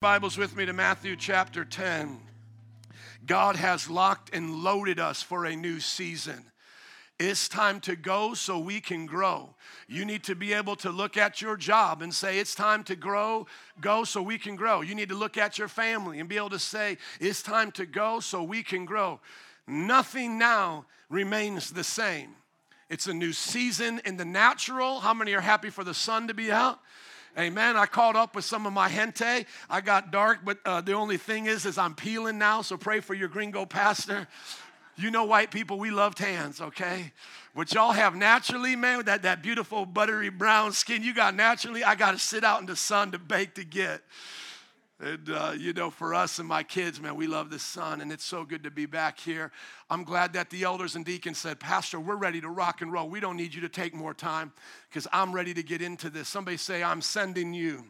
Bibles with me to Matthew chapter 10. God has locked and loaded us for a new season. It's time to go so we can grow. You need to be able to look at your job and say, It's time to grow, go so we can grow. You need to look at your family and be able to say, It's time to go so we can grow. Nothing now remains the same. It's a new season in the natural. How many are happy for the sun to be out? Amen. I caught up with some of my gente. I got dark, but uh, the only thing is, is I'm peeling now. So pray for your gringo pastor. You know, white people, we love tans, okay? What y'all have naturally, man, that, that beautiful buttery brown skin you got naturally, I got to sit out in the sun to bake to get. And, uh, you know, for us and my kids, man, we love the sun, and it's so good to be back here. I'm glad that the elders and deacons said, Pastor, we're ready to rock and roll. We don't need you to take more time because I'm ready to get into this. Somebody say, I'm sending you.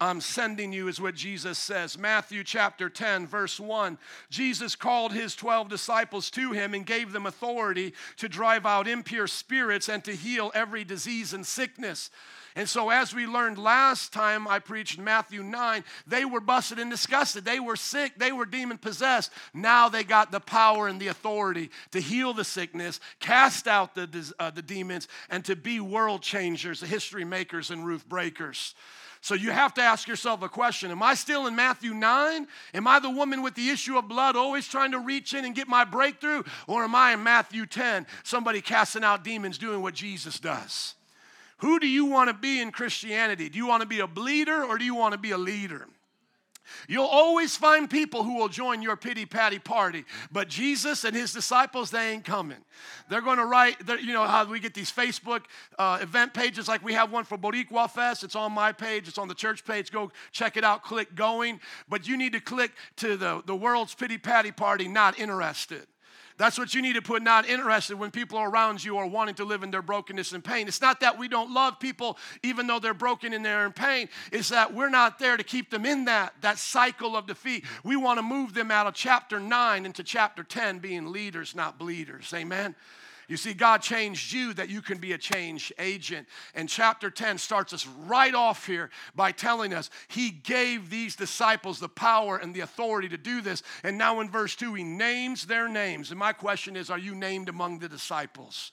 I'm sending you, is what Jesus says. Matthew chapter 10, verse 1. Jesus called his 12 disciples to him and gave them authority to drive out impure spirits and to heal every disease and sickness. And so, as we learned last time I preached Matthew 9, they were busted and disgusted. They were sick. They were demon possessed. Now they got the power and the authority to heal the sickness, cast out the, uh, the demons, and to be world changers, history makers, and roof breakers. So you have to ask yourself a question Am I still in Matthew 9? Am I the woman with the issue of blood always trying to reach in and get my breakthrough? Or am I in Matthew 10, somebody casting out demons doing what Jesus does? Who do you want to be in Christianity? Do you want to be a bleeder or do you want to be a leader? You'll always find people who will join your pity patty party, but Jesus and his disciples, they ain't coming. They're going to write, you know, how we get these Facebook uh, event pages, like we have one for Boricua Fest. It's on my page, it's on the church page. Go check it out, click going. But you need to click to the, the world's pity patty party, not interested. That's what you need to put not interested when people around you are wanting to live in their brokenness and pain. It's not that we don't love people even though they're broken and they're in pain. It's that we're not there to keep them in that, that cycle of defeat. We want to move them out of chapter 9 into chapter 10 being leaders, not bleeders. Amen. You see, God changed you that you can be a change agent. And chapter 10 starts us right off here by telling us He gave these disciples the power and the authority to do this. And now in verse 2, He names their names. And my question is Are you named among the disciples?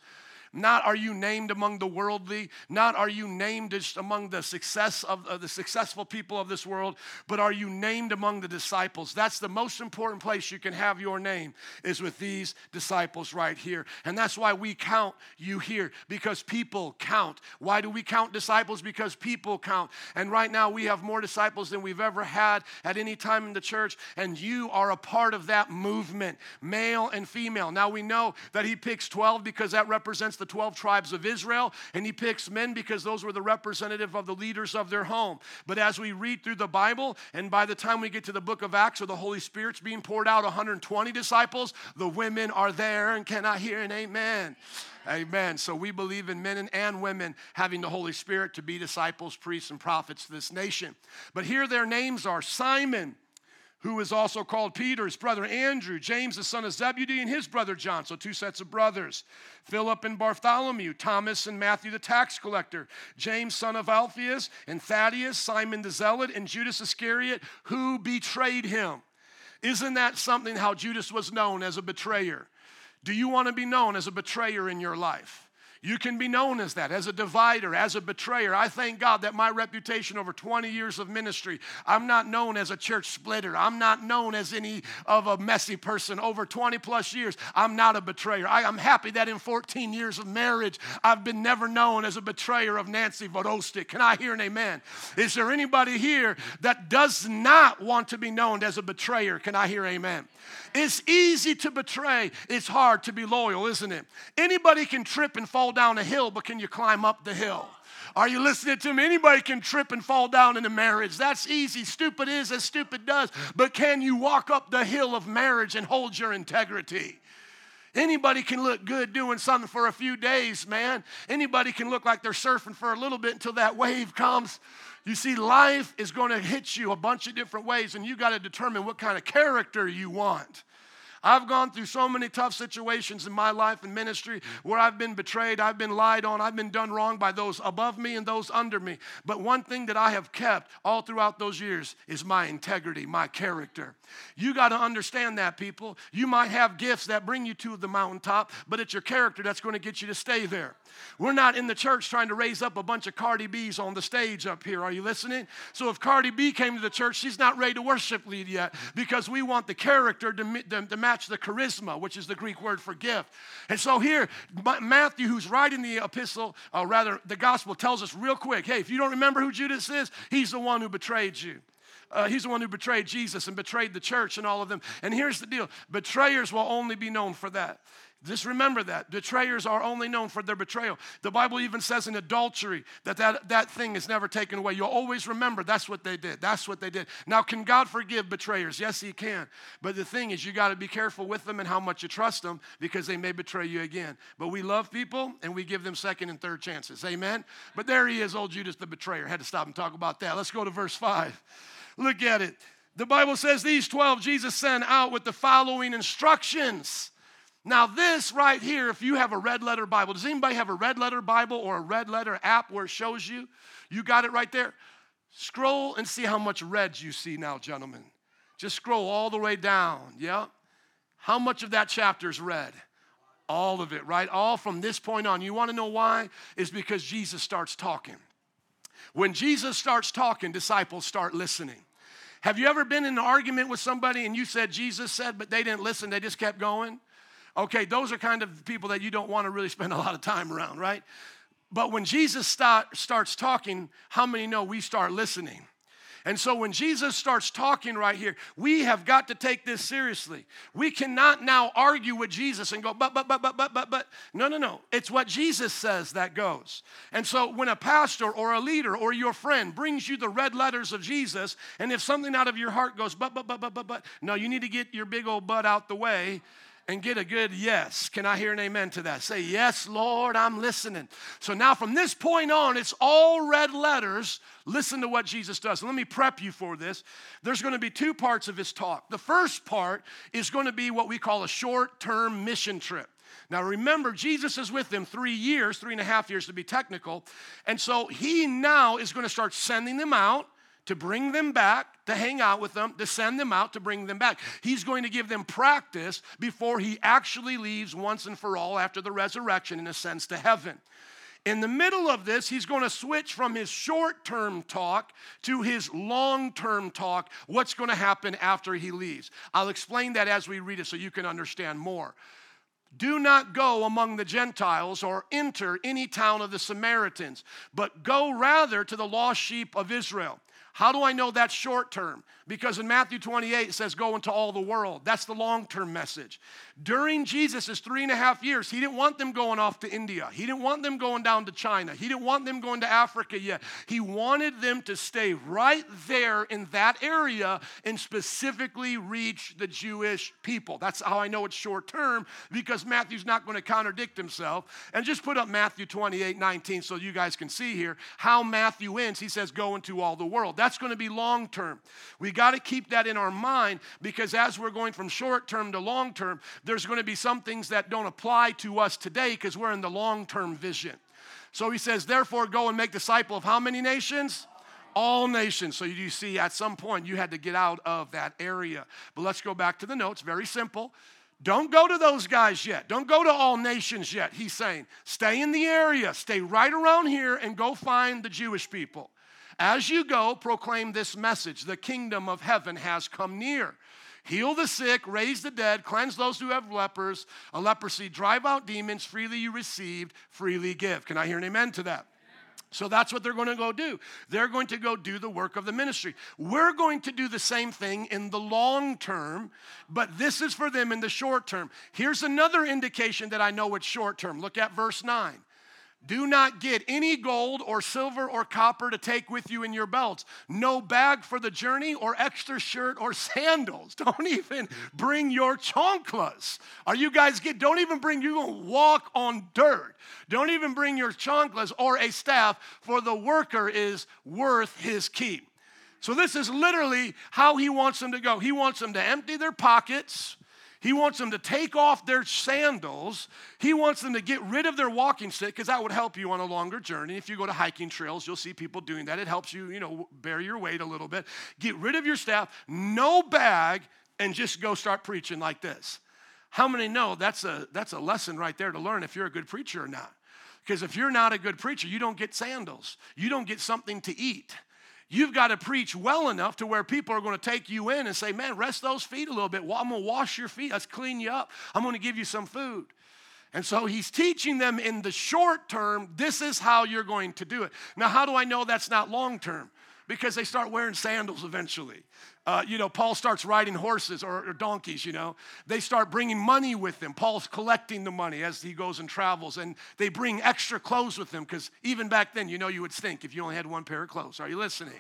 Not are you named among the worldly, not are you named among the success of the successful people of this world, but are you named among the disciples? That's the most important place you can have your name is with these disciples right here. And that's why we count you here because people count. Why do we count disciples? Because people count. And right now we have more disciples than we've ever had at any time in the church, and you are a part of that movement, male and female. Now we know that he picks 12 because that represents the 12 tribes of Israel, and he picks men because those were the representative of the leaders of their home. But as we read through the Bible, and by the time we get to the book of Acts, where the Holy Spirit's being poured out, 120 disciples, the women are there, and cannot hear an amen? Amen. So we believe in men and women having the Holy Spirit to be disciples, priests, and prophets to this nation. But here their names are Simon who is also called Peter, his brother Andrew, James, the son of Zebedee, and his brother John. So, two sets of brothers. Philip and Bartholomew, Thomas and Matthew the tax collector, James, son of Alphaeus, and Thaddeus, Simon the zealot, and Judas Iscariot, who betrayed him. Isn't that something how Judas was known as a betrayer? Do you want to be known as a betrayer in your life? You can be known as that, as a divider, as a betrayer. I thank God that my reputation over 20 years of ministry, I'm not known as a church splitter. I'm not known as any of a messy person. Over 20 plus years, I'm not a betrayer. I, am happy that in 14 years of marriage, I've been never known as a betrayer of Nancy Vodostik. Can I hear an amen? Is there anybody here that does not want to be known as a betrayer? Can I hear amen? It's easy to betray. It's hard to be loyal, isn't it? Anybody can trip and fall down a hill, but can you climb up the hill? Are you listening to me? Anybody can trip and fall down in a marriage. That's easy. Stupid is as stupid does. But can you walk up the hill of marriage and hold your integrity? Anybody can look good doing something for a few days, man. Anybody can look like they're surfing for a little bit until that wave comes. You see, life is going to hit you a bunch of different ways, and you got to determine what kind of character you want. I've gone through so many tough situations in my life and ministry where I've been betrayed, I've been lied on, I've been done wrong by those above me and those under me. But one thing that I have kept all throughout those years is my integrity, my character. You got to understand that, people. You might have gifts that bring you to the mountaintop, but it's your character that's going to get you to stay there. We're not in the church trying to raise up a bunch of Cardi B's on the stage up here. Are you listening? So if Cardi B came to the church, she's not ready to worship lead yet because we want the character to, to, to match the charisma, which is the Greek word for gift. And so here, Matthew, who's writing the epistle, uh, rather the gospel, tells us real quick hey, if you don't remember who Judas is, he's the one who betrayed you. Uh, he's the one who betrayed Jesus and betrayed the church and all of them. And here's the deal betrayers will only be known for that. Just remember that. Betrayers are only known for their betrayal. The Bible even says in adultery that that, that thing is never taken away. You'll always remember that's what they did. That's what they did. Now, can God forgive betrayers? Yes, He can. But the thing is, you got to be careful with them and how much you trust them because they may betray you again. But we love people and we give them second and third chances. Amen? But there he is, old Judas the betrayer. Had to stop and talk about that. Let's go to verse 5. Look at it. The Bible says these 12 Jesus sent out with the following instructions. Now, this right here, if you have a red letter Bible, does anybody have a red letter Bible or a red letter app where it shows you? You got it right there. Scroll and see how much red you see now, gentlemen. Just scroll all the way down, yeah? How much of that chapter is red? All of it, right? All from this point on. You want to know why? Is because Jesus starts talking. When Jesus starts talking, disciples start listening. Have you ever been in an argument with somebody and you said Jesus said, but they didn't listen, they just kept going? Okay, those are kind of people that you don't want to really spend a lot of time around, right? But when Jesus start, starts talking, how many know we start listening? And so when Jesus starts talking right here, we have got to take this seriously. We cannot now argue with Jesus and go, but, but, but, but, but, but, but. No, no, no. It's what Jesus says that goes. And so when a pastor or a leader or your friend brings you the red letters of Jesus, and if something out of your heart goes, but, but, but, but, but, but, no, you need to get your big old butt out the way and get a good yes. Can I hear an amen to that? Say, Yes, Lord, I'm listening. So now from this point on, it's all red letters. Listen to what Jesus does. Let me prep you for this. There's going to be two parts of his talk. The first part is going to be what we call a short term mission trip. Now remember, Jesus is with them three years, three and a half years to be technical. And so he now is going to start sending them out to bring them back, to hang out with them, to send them out, to bring them back. He's going to give them practice before he actually leaves once and for all after the resurrection and ascends to heaven. In the middle of this, he's going to switch from his short term talk to his long term talk. What's going to happen after he leaves? I'll explain that as we read it so you can understand more. Do not go among the Gentiles or enter any town of the Samaritans, but go rather to the lost sheep of Israel. How do I know that's short term? Because in Matthew 28, it says, Go into all the world. That's the long term message. During Jesus' three and a half years, he didn't want them going off to India. He didn't want them going down to China. He didn't want them going to Africa yet. He wanted them to stay right there in that area and specifically reach the Jewish people. That's how I know it's short term because Matthew's not going to contradict himself. And just put up Matthew 28 19 so you guys can see here how Matthew ends. He says, Go into all the world. That's going to be long term. We got to keep that in our mind because as we're going from short term to long term, there's going to be some things that don't apply to us today because we're in the long term vision. So he says, therefore, go and make disciple of how many nations? All nations. So you see, at some point, you had to get out of that area. But let's go back to the notes. Very simple. Don't go to those guys yet. Don't go to all nations yet. He's saying, stay in the area, stay right around here, and go find the Jewish people. As you go, proclaim this message the kingdom of heaven has come near. Heal the sick, raise the dead, cleanse those who have lepers, a leprosy, drive out demons, freely you received, freely give. Can I hear an amen to that? So that's what they're going to go do. They're going to go do the work of the ministry. We're going to do the same thing in the long term, but this is for them in the short term. Here's another indication that I know it's short term. Look at verse 9. Do not get any gold or silver or copper to take with you in your belts. No bag for the journey or extra shirt or sandals. Don't even bring your chanclas. Are you guys get don't even bring you gonna walk on dirt. Don't even bring your chanclas or a staff, for the worker is worth his keep. So this is literally how he wants them to go. He wants them to empty their pockets He wants them to take off their sandals. He wants them to get rid of their walking stick because that would help you on a longer journey. If you go to hiking trails, you'll see people doing that. It helps you, you know, bear your weight a little bit. Get rid of your staff, no bag, and just go start preaching like this. How many know that's a that's a lesson right there to learn if you're a good preacher or not? Because if you're not a good preacher, you don't get sandals. You don't get something to eat. You've got to preach well enough to where people are going to take you in and say, Man, rest those feet a little bit. Well, I'm going to wash your feet. Let's clean you up. I'm going to give you some food. And so he's teaching them in the short term, this is how you're going to do it. Now, how do I know that's not long term? Because they start wearing sandals eventually. Uh, you know, Paul starts riding horses or, or, donkeys, you know. They start bringing money with them. Paul's collecting the money as he goes and travels, and they bring extra clothes with them because even back then, you know, you would stink if you only had one pair of clothes. Are you listening?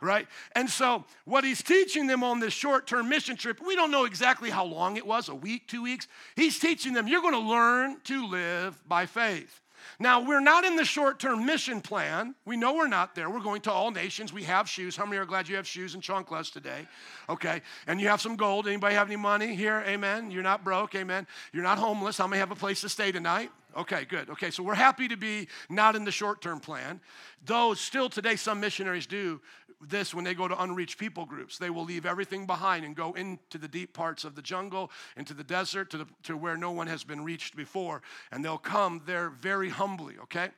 Right? And so, what he's teaching them on this short term mission trip, we don't know exactly how long it was a week, two weeks. He's teaching them, you're going to learn to live by faith. Now, we're not in the short term mission plan. We know we're not there. We're going to all nations. We have shoes. How many are glad you have shoes and chanclas today? Okay. And you have some gold. Anybody have any money here? Amen. You're not broke. Amen. You're not homeless. How many have a place to stay tonight? Okay, good. Okay, so we're happy to be not in the short term plan. Though still today, some missionaries do this when they go to unreached people groups. They will leave everything behind and go into the deep parts of the jungle, into the desert, to, the, to where no one has been reached before. And they'll come there very humbly, okay?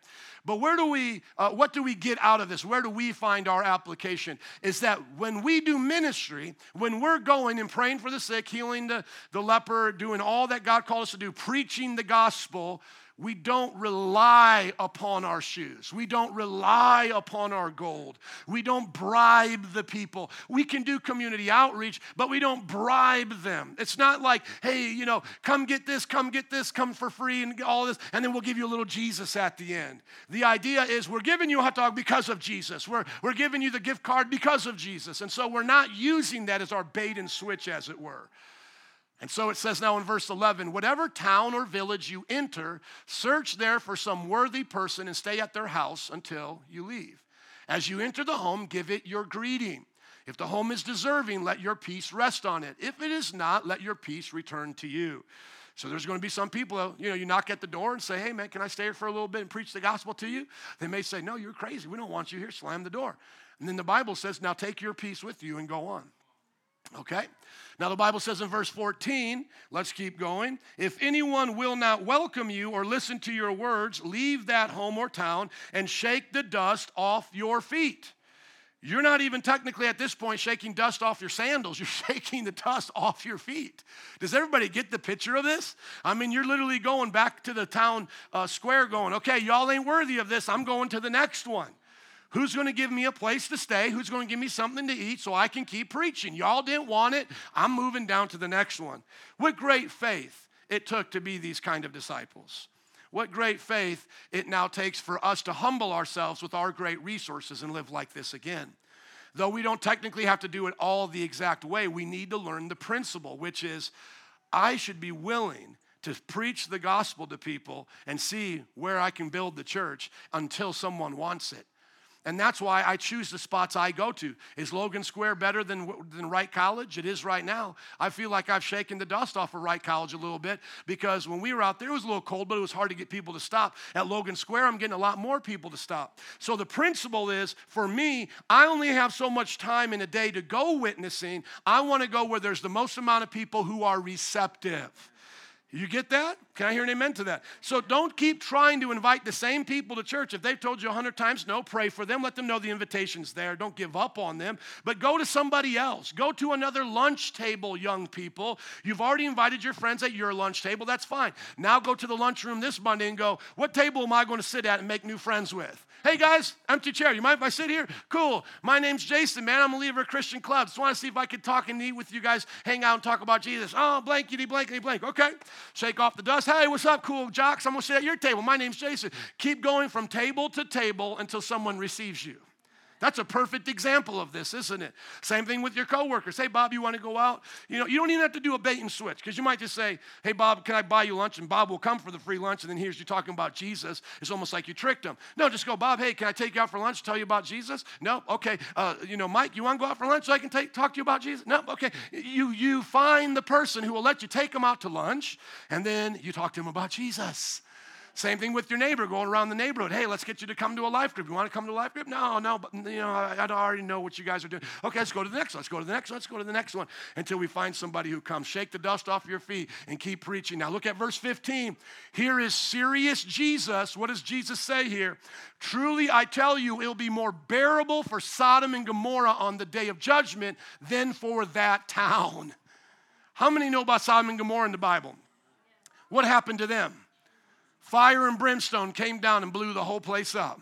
But where do we, uh, what do we get out of this? Where do we find our application? Is that when we do ministry, when we're going and praying for the sick, healing the, the leper, doing all that God called us to do, preaching the gospel, we don't rely upon our shoes. We don't rely upon our gold. We don't bribe the people. We can do community outreach, but we don't bribe them. It's not like, hey, you know, come get this, come get this, come for free, and all this, and then we'll give you a little Jesus at the end. The idea is we're giving you a hot dog because of Jesus. We're, we're giving you the gift card because of Jesus. And so we're not using that as our bait and switch, as it were. And so it says now in verse 11 whatever town or village you enter, search there for some worthy person and stay at their house until you leave. As you enter the home, give it your greeting. If the home is deserving, let your peace rest on it. If it is not, let your peace return to you. So there's going to be some people, you know, you knock at the door and say, hey, man, can I stay here for a little bit and preach the gospel to you? They may say, no, you're crazy. We don't want you here. Slam the door. And then the Bible says, now take your peace with you and go on. Okay? Now, the Bible says in verse 14, let's keep going. If anyone will not welcome you or listen to your words, leave that home or town and shake the dust off your feet. You're not even technically at this point shaking dust off your sandals. You're shaking the dust off your feet. Does everybody get the picture of this? I mean, you're literally going back to the town uh, square going, okay, y'all ain't worthy of this. I'm going to the next one. Who's going to give me a place to stay? Who's going to give me something to eat so I can keep preaching? Y'all didn't want it. I'm moving down to the next one. What great faith it took to be these kind of disciples. What great faith it now takes for us to humble ourselves with our great resources and live like this again. Though we don't technically have to do it all the exact way, we need to learn the principle, which is I should be willing to preach the gospel to people and see where I can build the church until someone wants it. And that's why I choose the spots I go to. Is Logan Square better than, than Wright College? It is right now. I feel like I've shaken the dust off of Wright College a little bit because when we were out there, it was a little cold, but it was hard to get people to stop. At Logan Square, I'm getting a lot more people to stop. So the principle is for me, I only have so much time in a day to go witnessing. I want to go where there's the most amount of people who are receptive. You get that? Can I hear an amen to that? So don't keep trying to invite the same people to church. If they've told you a hundred times no, pray for them. Let them know the invitation's there. Don't give up on them. But go to somebody else. Go to another lunch table, young people. You've already invited your friends at your lunch table. That's fine. Now go to the lunchroom this Monday and go, what table am I going to sit at and make new friends with? Hey guys, empty chair. You mind if I sit here? Cool. My name's Jason, man. I'm a leader of Christian Club. Just want to see if I could talk and eat with you guys, hang out and talk about Jesus. Oh, blankety, blankety, blank. Okay. Shake off the dust. Hey, what's up, cool jocks? I'm to sit at your table. My name's Jason. Keep going from table to table until someone receives you. That's a perfect example of this, isn't it? Same thing with your coworkers. Hey, Bob, you want to go out? You know, you don't even have to do a bait and switch because you might just say, Hey, Bob, can I buy you lunch? And Bob will come for the free lunch, and then here's you talking about Jesus. It's almost like you tricked him. No, just go, Bob. Hey, can I take you out for lunch? Tell you about Jesus? No, okay. Uh, you know, Mike, you want to go out for lunch so I can take, talk to you about Jesus? No, okay. You you find the person who will let you take them out to lunch, and then you talk to them about Jesus. Same thing with your neighbor going around the neighborhood. Hey, let's get you to come to a life group. You want to come to a life group? No, no, but you know, I, I already know what you guys are doing. Okay, let's go to the next one. Let's go to the next one. Let's go to the next one until we find somebody who comes. Shake the dust off your feet and keep preaching. Now look at verse 15. Here is serious Jesus. What does Jesus say here? Truly, I tell you, it'll be more bearable for Sodom and Gomorrah on the day of judgment than for that town. How many know about Sodom and Gomorrah in the Bible? What happened to them? Fire and brimstone came down and blew the whole place up.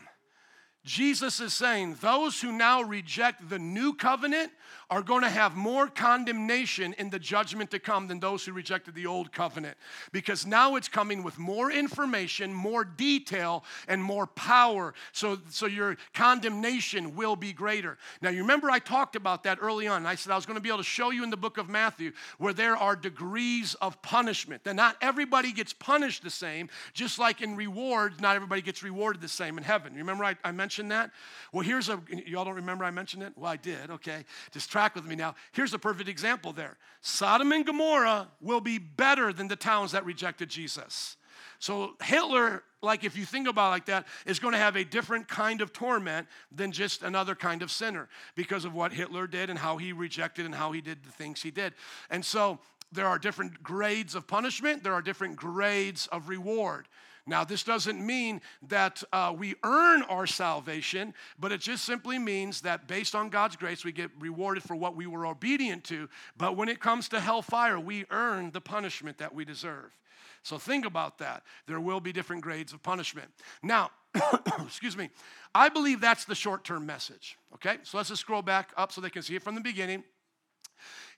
Jesus is saying those who now reject the new covenant are going to have more condemnation in the judgment to come than those who rejected the old covenant. Because now it's coming with more information, more detail, and more power. So, so your condemnation will be greater. Now, you remember I talked about that early on. I said I was going to be able to show you in the book of Matthew where there are degrees of punishment. That not everybody gets punished the same, just like in rewards, not everybody gets rewarded the same in heaven. Remember I, I mentioned that? Well, here's a, y'all don't remember I mentioned it? Well, I did, okay. Just track with me now. Here's a perfect example there Sodom and Gomorrah will be better than the towns that rejected Jesus. So Hitler, like if you think about like that, is going to have a different kind of torment than just another kind of sinner because of what Hitler did and how he rejected and how he did the things he did. And so there are different grades of punishment, there are different grades of reward. Now, this doesn't mean that uh, we earn our salvation, but it just simply means that based on God's grace, we get rewarded for what we were obedient to. But when it comes to hellfire, we earn the punishment that we deserve. So think about that. There will be different grades of punishment. Now, excuse me, I believe that's the short term message. Okay, so let's just scroll back up so they can see it from the beginning.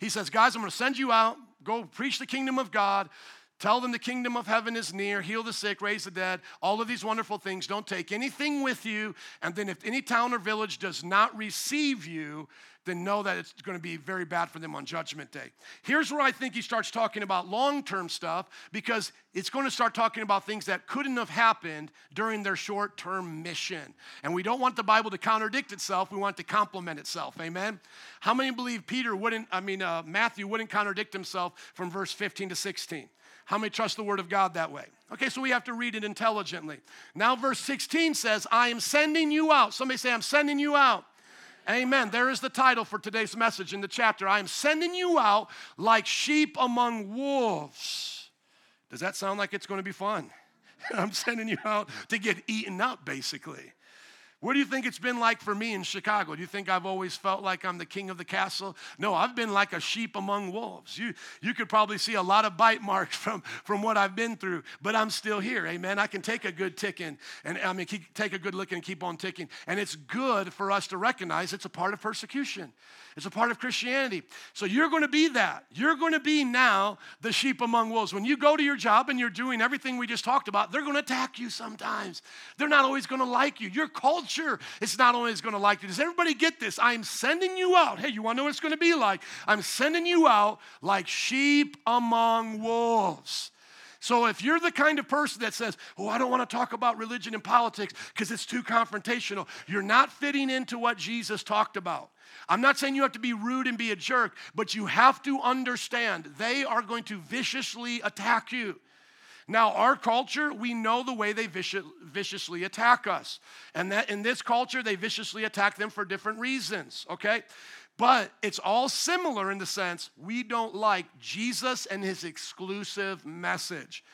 He says, Guys, I'm going to send you out, go preach the kingdom of God. Tell them the kingdom of heaven is near, heal the sick, raise the dead, all of these wonderful things. Don't take anything with you. And then, if any town or village does not receive you, then know that it's going to be very bad for them on Judgment Day. Here's where I think he starts talking about long term stuff because it's going to start talking about things that couldn't have happened during their short term mission. And we don't want the Bible to contradict itself, we want it to complement itself. Amen? How many believe Peter wouldn't, I mean, uh, Matthew wouldn't contradict himself from verse 15 to 16? How many trust the word of God that way? Okay, so we have to read it intelligently. Now, verse 16 says, I am sending you out. Somebody say, I'm sending you out. Amen. There is the title for today's message in the chapter. I am sending you out like sheep among wolves. Does that sound like it's going to be fun? I'm sending you out to get eaten up, basically. What do you think it's been like for me in Chicago? Do you think I've always felt like I'm the king of the castle? No, I've been like a sheep among wolves. You, you could probably see a lot of bite marks from, from what I've been through, but I'm still here. Amen. I can take a good ticking and I mean, keep, take a good look and keep on ticking. And it's good for us to recognize it's a part of persecution. It's a part of Christianity. So you're going to be that. You're going to be now the sheep among wolves. When you go to your job and you're doing everything we just talked about, they're going to attack you sometimes. They're not always going to like you. Your culture is not always going to like you. Does everybody get this? I'm sending you out. Hey, you want to know what it's going to be like? I'm sending you out like sheep among wolves. So if you're the kind of person that says, Oh, I don't want to talk about religion and politics because it's too confrontational, you're not fitting into what Jesus talked about. I'm not saying you have to be rude and be a jerk, but you have to understand they are going to viciously attack you. Now, our culture, we know the way they viciously attack us. And that in this culture, they viciously attack them for different reasons, okay? But it's all similar in the sense we don't like Jesus and his exclusive message.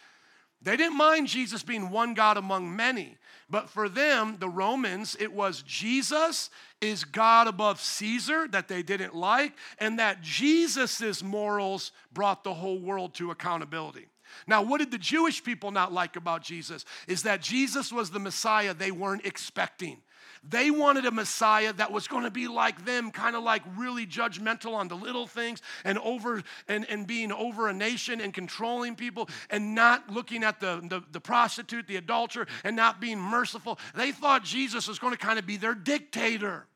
They didn't mind Jesus being one God among many, but for them, the Romans, it was Jesus is God above Caesar that they didn't like, and that Jesus' morals brought the whole world to accountability. Now, what did the Jewish people not like about Jesus? Is that Jesus was the Messiah they weren't expecting. They wanted a Messiah that was going to be like them, kind of like really judgmental on the little things and over and, and being over a nation and controlling people and not looking at the, the, the prostitute, the adulterer, and not being merciful. They thought Jesus was going to kind of be their dictator.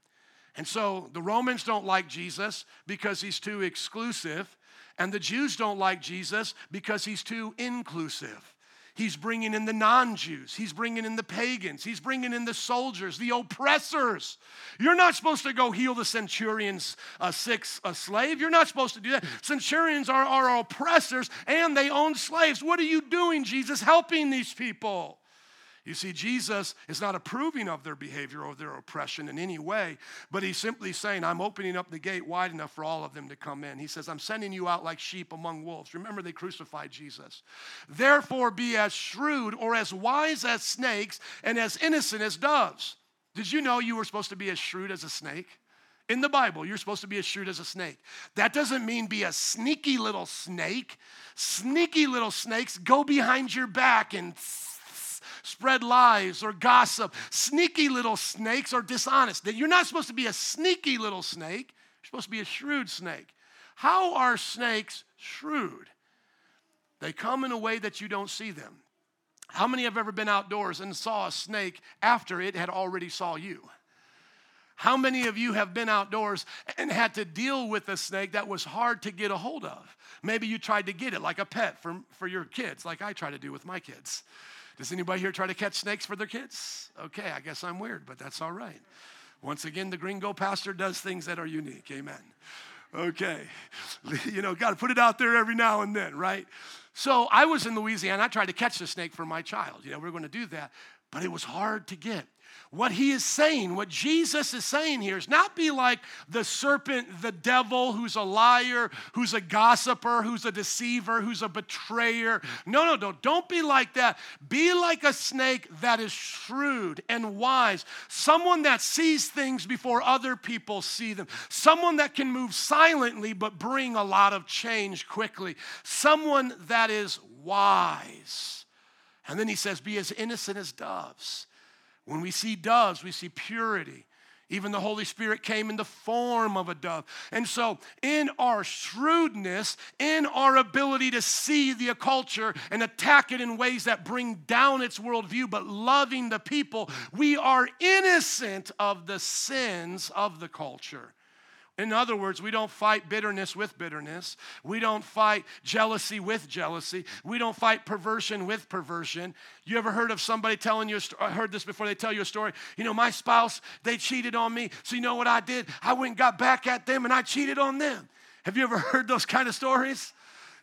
And so the Romans don't like Jesus because he's too exclusive, and the Jews don't like Jesus because he's too inclusive. He's bringing in the non Jews. He's bringing in the pagans. He's bringing in the soldiers, the oppressors. You're not supposed to go heal the centurion's uh, sick a slave. You're not supposed to do that. Centurions are, are oppressors and they own slaves. What are you doing, Jesus, helping these people? You see, Jesus is not approving of their behavior or their oppression in any way, but he's simply saying, I'm opening up the gate wide enough for all of them to come in. He says, I'm sending you out like sheep among wolves. Remember, they crucified Jesus. Therefore, be as shrewd or as wise as snakes and as innocent as doves. Did you know you were supposed to be as shrewd as a snake? In the Bible, you're supposed to be as shrewd as a snake. That doesn't mean be a sneaky little snake. Sneaky little snakes go behind your back and spread lies or gossip. Sneaky little snakes are dishonest. You're not supposed to be a sneaky little snake, you're supposed to be a shrewd snake. How are snakes shrewd? They come in a way that you don't see them. How many have ever been outdoors and saw a snake after it had already saw you? How many of you have been outdoors and had to deal with a snake that was hard to get a hold of? Maybe you tried to get it like a pet for, for your kids, like I try to do with my kids. Does anybody here try to catch snakes for their kids? Okay, I guess I'm weird, but that's all right. Once again, the gringo pastor does things that are unique. Amen. Okay. You know, got to put it out there every now and then, right? So I was in Louisiana. I tried to catch the snake for my child. You know, we are going to do that, but it was hard to get. What he is saying, what Jesus is saying here is not be like the serpent, the devil, who's a liar, who's a gossiper, who's a deceiver, who's a betrayer. No, no, no. Don't be like that. Be like a snake that is shrewd and wise, someone that sees things before other people see them, someone that can move silently but bring a lot of change quickly, someone that is wise. And then he says, Be as innocent as doves. When we see doves, we see purity. Even the Holy Spirit came in the form of a dove. And so, in our shrewdness, in our ability to see the culture and attack it in ways that bring down its worldview, but loving the people, we are innocent of the sins of the culture. In other words, we don't fight bitterness with bitterness. We don't fight jealousy with jealousy. We don't fight perversion with perversion. You ever heard of somebody telling you, I heard this before they tell you a story? You know, my spouse, they cheated on me. So you know what I did? I went and got back at them and I cheated on them. Have you ever heard those kind of stories?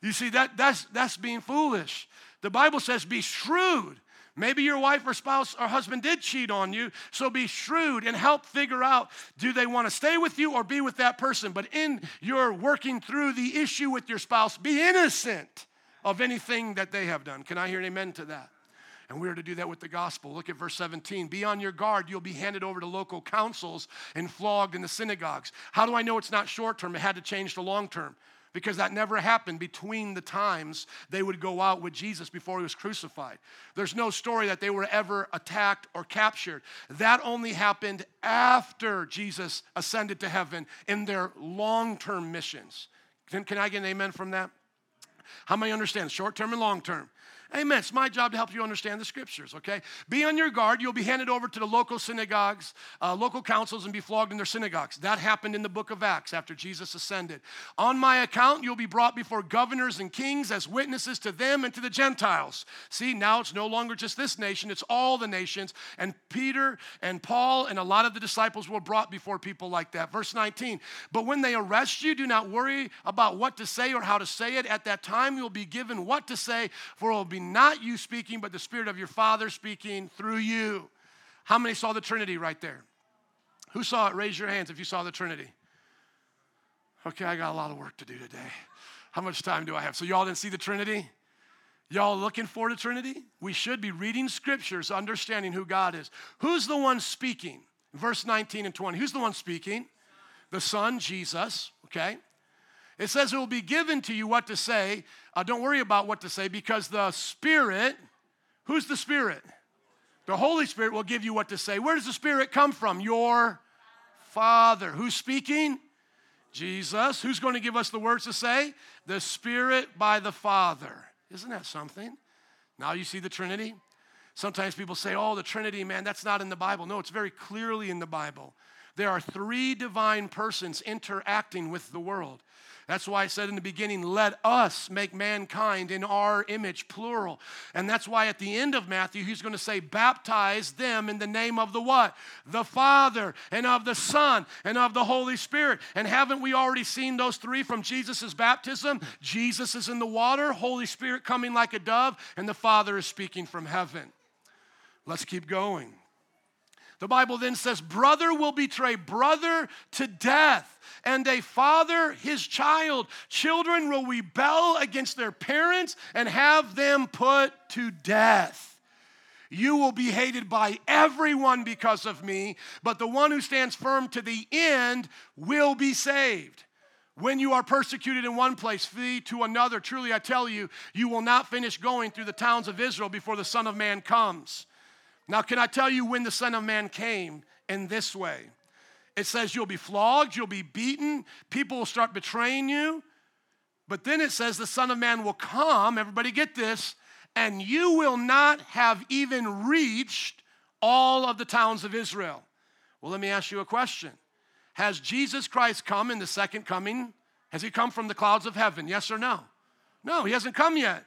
You see, that, that's, that's being foolish. The Bible says, be shrewd Maybe your wife or spouse or husband did cheat on you, so be shrewd and help figure out do they want to stay with you or be with that person. But in your working through the issue with your spouse, be innocent of anything that they have done. Can I hear an amen to that? And we are to do that with the gospel. Look at verse 17. Be on your guard. You'll be handed over to local councils and flogged in the synagogues. How do I know it's not short term? It had to change to long term because that never happened between the times they would go out with Jesus before he was crucified. There's no story that they were ever attacked or captured. That only happened after Jesus ascended to heaven in their long term missions. Can, can I get an amen from that? How many understand short term and long term? Amen. It's my job to help you understand the scriptures, okay? Be on your guard. You'll be handed over to the local synagogues, uh, local councils, and be flogged in their synagogues. That happened in the book of Acts after Jesus ascended. On my account, you'll be brought before governors and kings as witnesses to them and to the Gentiles. See, now it's no longer just this nation, it's all the nations. And Peter and Paul and a lot of the disciples were brought before people like that. Verse 19, but when they arrest you, do not worry about what to say or how to say it. At that time, you'll be given what to say, for it will be not you speaking, but the Spirit of your Father speaking through you. How many saw the Trinity right there? Who saw it? Raise your hands if you saw the Trinity. Okay, I got a lot of work to do today. How much time do I have? So, y'all didn't see the Trinity? Y'all looking for the Trinity? We should be reading scriptures, understanding who God is. Who's the one speaking? Verse 19 and 20. Who's the one speaking? The Son, Jesus, okay? It says it will be given to you what to say. Uh, don't worry about what to say because the Spirit, who's the Spirit? The Holy Spirit will give you what to say. Where does the Spirit come from? Your Father. Who's speaking? Jesus. Who's going to give us the words to say? The Spirit by the Father. Isn't that something? Now you see the Trinity? Sometimes people say, oh, the Trinity, man, that's not in the Bible. No, it's very clearly in the Bible. There are three divine persons interacting with the world. That's why I said in the beginning, let us make mankind in our image, plural. And that's why at the end of Matthew, he's going to say, baptize them in the name of the what? The Father, and of the Son, and of the Holy Spirit. And haven't we already seen those three from Jesus' baptism? Jesus is in the water, Holy Spirit coming like a dove, and the Father is speaking from heaven. Let's keep going. The Bible then says, Brother will betray brother to death, and a father his child. Children will rebel against their parents and have them put to death. You will be hated by everyone because of me, but the one who stands firm to the end will be saved. When you are persecuted in one place, flee to another. Truly, I tell you, you will not finish going through the towns of Israel before the Son of Man comes. Now, can I tell you when the Son of Man came? In this way. It says you'll be flogged, you'll be beaten, people will start betraying you. But then it says the Son of Man will come, everybody get this, and you will not have even reached all of the towns of Israel. Well, let me ask you a question Has Jesus Christ come in the second coming? Has he come from the clouds of heaven? Yes or no? No, he hasn't come yet.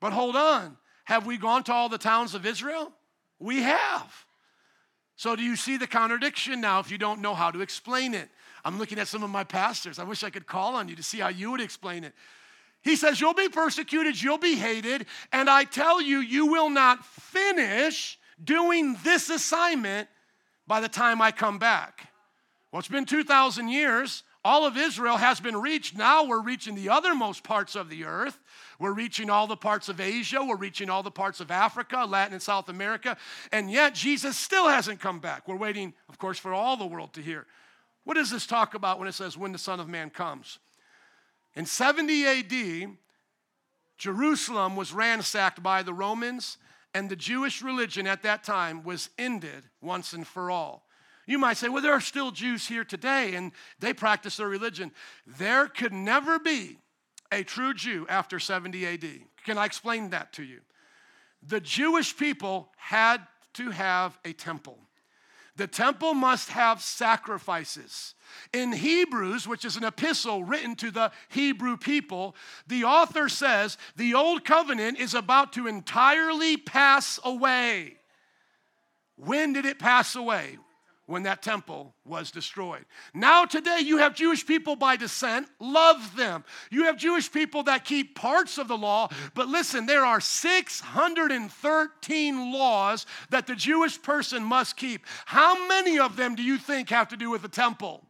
But hold on. Have we gone to all the towns of Israel? We have. So, do you see the contradiction now if you don't know how to explain it? I'm looking at some of my pastors. I wish I could call on you to see how you would explain it. He says, You'll be persecuted, you'll be hated, and I tell you, you will not finish doing this assignment by the time I come back. Well, it's been 2,000 years. All of Israel has been reached. Now we're reaching the othermost parts of the earth. We're reaching all the parts of Asia. We're reaching all the parts of Africa, Latin and South America. And yet, Jesus still hasn't come back. We're waiting, of course, for all the world to hear. What does this talk about when it says, when the Son of Man comes? In 70 AD, Jerusalem was ransacked by the Romans, and the Jewish religion at that time was ended once and for all. You might say, well, there are still Jews here today and they practice their religion. There could never be a true Jew after 70 AD. Can I explain that to you? The Jewish people had to have a temple. The temple must have sacrifices. In Hebrews, which is an epistle written to the Hebrew people, the author says the old covenant is about to entirely pass away. When did it pass away? When that temple was destroyed. Now, today, you have Jewish people by descent, love them. You have Jewish people that keep parts of the law, but listen, there are 613 laws that the Jewish person must keep. How many of them do you think have to do with the temple?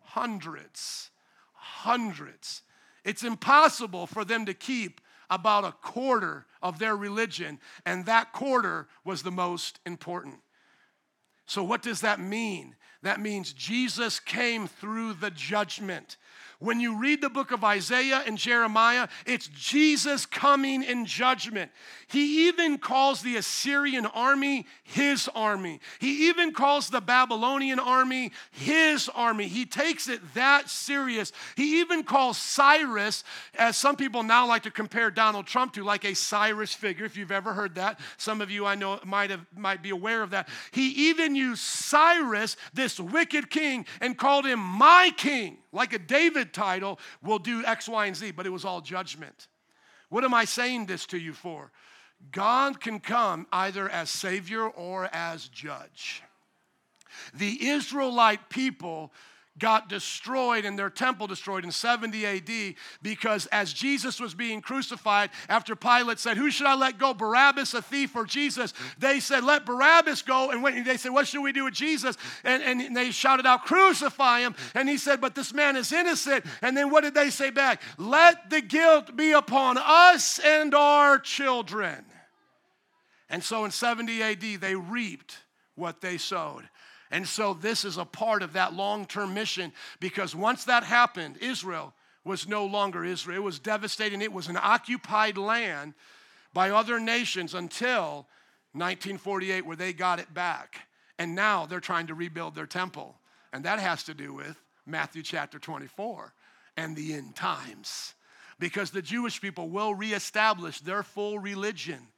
Hundreds. Hundreds. It's impossible for them to keep about a quarter of their religion, and that quarter was the most important. So, what does that mean? That means Jesus came through the judgment. When you read the book of Isaiah and Jeremiah, it's Jesus coming in judgment. He even calls the Assyrian army his army. He even calls the Babylonian army his army. He takes it that serious. He even calls Cyrus, as some people now like to compare Donald Trump to, like a Cyrus figure, if you've ever heard that. Some of you I know might, have, might be aware of that. He even used Cyrus, this wicked king, and called him my king like a David title, will do X, Y, and Z, but it was all judgment. What am I saying this to you for? God can come either as Savior or as Judge. The Israelite people got destroyed and their temple destroyed in 70 AD because as Jesus was being crucified, after Pilate said, Who should I let go, Barabbas, a thief, or Jesus? They said, Let Barabbas go. And when, they said, What should we do with Jesus? And, and they shouted out, Crucify him. And he said, But this man is innocent. And then what did they say back? Let the guilt be upon us and our children. And so in 70 AD, they reaped what they sowed. And so this is a part of that long term mission because once that happened, Israel was no longer Israel. It was devastating. It was an occupied land by other nations until 1948, where they got it back. And now they're trying to rebuild their temple. And that has to do with Matthew chapter 24 and the end times. Because the Jewish people will reestablish their full religion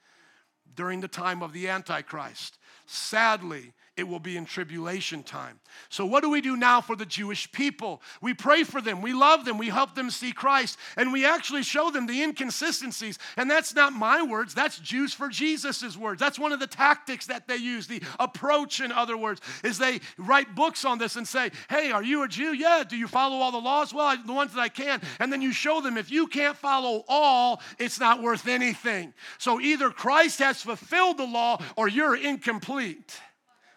during the time of the Antichrist. Sadly, it will be in tribulation time. So, what do we do now for the Jewish people? We pray for them, we love them, we help them see Christ, and we actually show them the inconsistencies. And that's not my words, that's Jews for Jesus' words. That's one of the tactics that they use, the approach, in other words, is they write books on this and say, Hey, are you a Jew? Yeah. Do you follow all the laws? Well, I, the ones that I can. And then you show them if you can't follow all, it's not worth anything. So, either Christ has fulfilled the law or you're incomplete.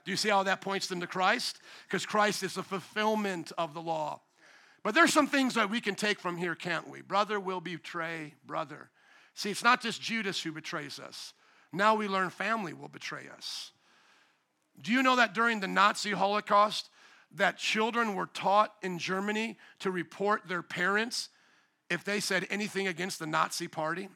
Do you see how that points them to Christ? Because Christ is the fulfillment of the law. But there's some things that we can take from here, can't we? Brother will betray brother. See, it's not just Judas who betrays us. Now we learn family will betray us. Do you know that during the Nazi Holocaust, that children were taught in Germany to report their parents if they said anything against the Nazi party?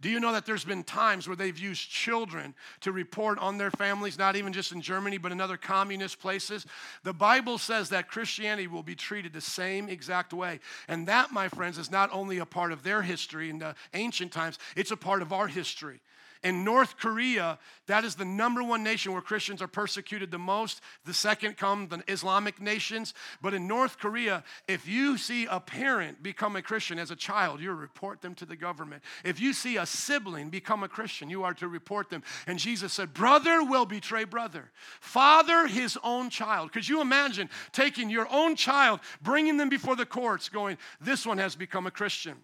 Do you know that there's been times where they've used children to report on their families, not even just in Germany, but in other communist places? The Bible says that Christianity will be treated the same exact way. And that, my friends, is not only a part of their history in the ancient times, it's a part of our history. In North Korea, that is the number one nation where Christians are persecuted the most. The second come the Islamic nations. But in North Korea, if you see a parent become a Christian as a child, you report them to the government. If you see a sibling become a Christian, you are to report them. And Jesus said, Brother will betray brother, father his own child. Could you imagine taking your own child, bringing them before the courts, going, This one has become a Christian?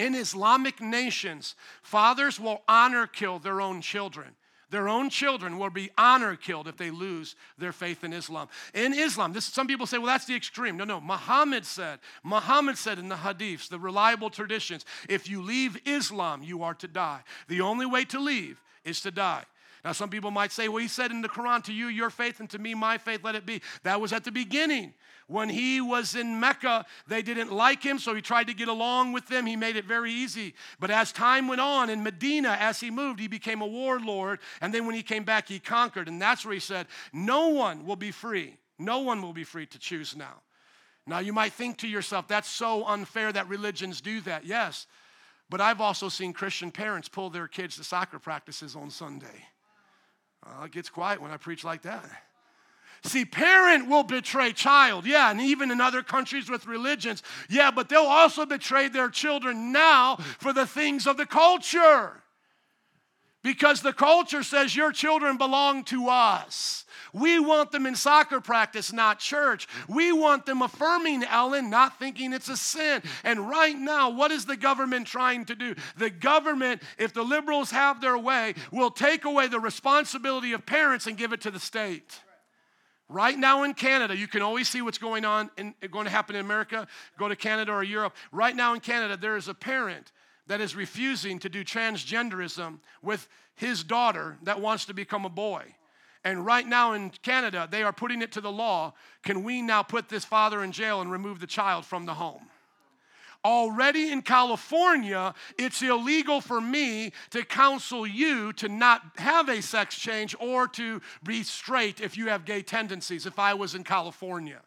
In Islamic nations, fathers will honor kill their own children. Their own children will be honor killed if they lose their faith in Islam. In Islam, this some people say, well, that's the extreme. No, no. Muhammad said, Muhammad said in the hadiths, the reliable traditions, if you leave Islam, you are to die. The only way to leave is to die. Now, some people might say, well, he said in the Quran, to you, your faith, and to me, my faith, let it be. That was at the beginning. When he was in Mecca, they didn't like him, so he tried to get along with them. He made it very easy. But as time went on in Medina, as he moved, he became a warlord. And then when he came back, he conquered. And that's where he said, No one will be free. No one will be free to choose now. Now, you might think to yourself, that's so unfair that religions do that. Yes. But I've also seen Christian parents pull their kids to soccer practices on Sunday. Well, it gets quiet when I preach like that. See, parent will betray child, yeah, and even in other countries with religions, yeah, but they'll also betray their children now for the things of the culture. Because the culture says your children belong to us. We want them in soccer practice, not church. We want them affirming Ellen, not thinking it's a sin. And right now, what is the government trying to do? The government, if the liberals have their way, will take away the responsibility of parents and give it to the state. Right now in Canada, you can always see what's going on and going to happen in America. Go to Canada or Europe. Right now in Canada, there is a parent that is refusing to do transgenderism with his daughter that wants to become a boy. And right now in Canada, they are putting it to the law. Can we now put this father in jail and remove the child from the home? Already in California, it's illegal for me to counsel you to not have a sex change or to be straight if you have gay tendencies, if I was in California.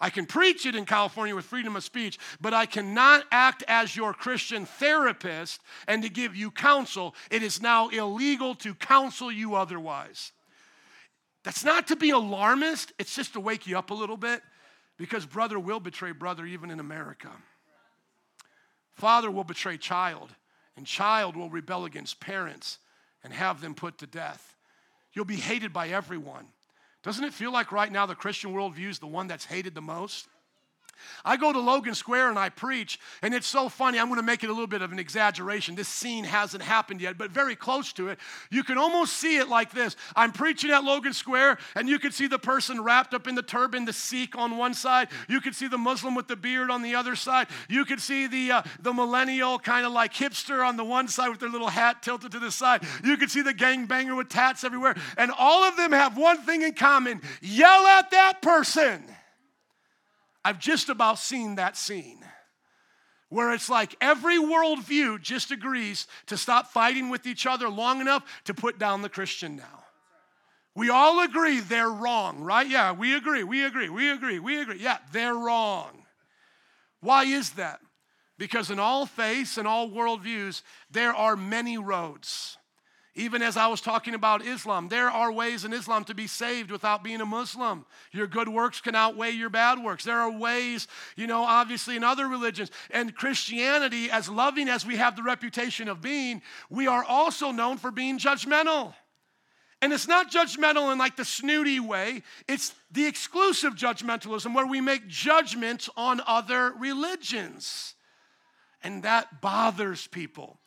I can preach it in California with freedom of speech, but I cannot act as your Christian therapist and to give you counsel. It is now illegal to counsel you otherwise. That's not to be alarmist, it's just to wake you up a little bit. Because brother will betray brother even in America. Father will betray child, and child will rebel against parents and have them put to death. You'll be hated by everyone. Doesn't it feel like right now the Christian worldview is the one that's hated the most? I go to Logan Square and I preach, and it's so funny. I'm going to make it a little bit of an exaggeration. This scene hasn't happened yet, but very close to it. You can almost see it like this I'm preaching at Logan Square, and you can see the person wrapped up in the turban, the Sikh on one side. You can see the Muslim with the beard on the other side. You can see the, uh, the millennial kind of like hipster on the one side with their little hat tilted to the side. You can see the gangbanger with tats everywhere. And all of them have one thing in common yell at that person. I've just about seen that scene where it's like every worldview just agrees to stop fighting with each other long enough to put down the Christian now. We all agree they're wrong, right? Yeah, we agree, we agree, we agree, we agree. Yeah, they're wrong. Why is that? Because in all faiths and all worldviews, there are many roads. Even as I was talking about Islam, there are ways in Islam to be saved without being a Muslim. Your good works can outweigh your bad works. There are ways, you know, obviously in other religions. And Christianity, as loving as we have the reputation of being, we are also known for being judgmental. And it's not judgmental in like the snooty way, it's the exclusive judgmentalism where we make judgments on other religions. And that bothers people.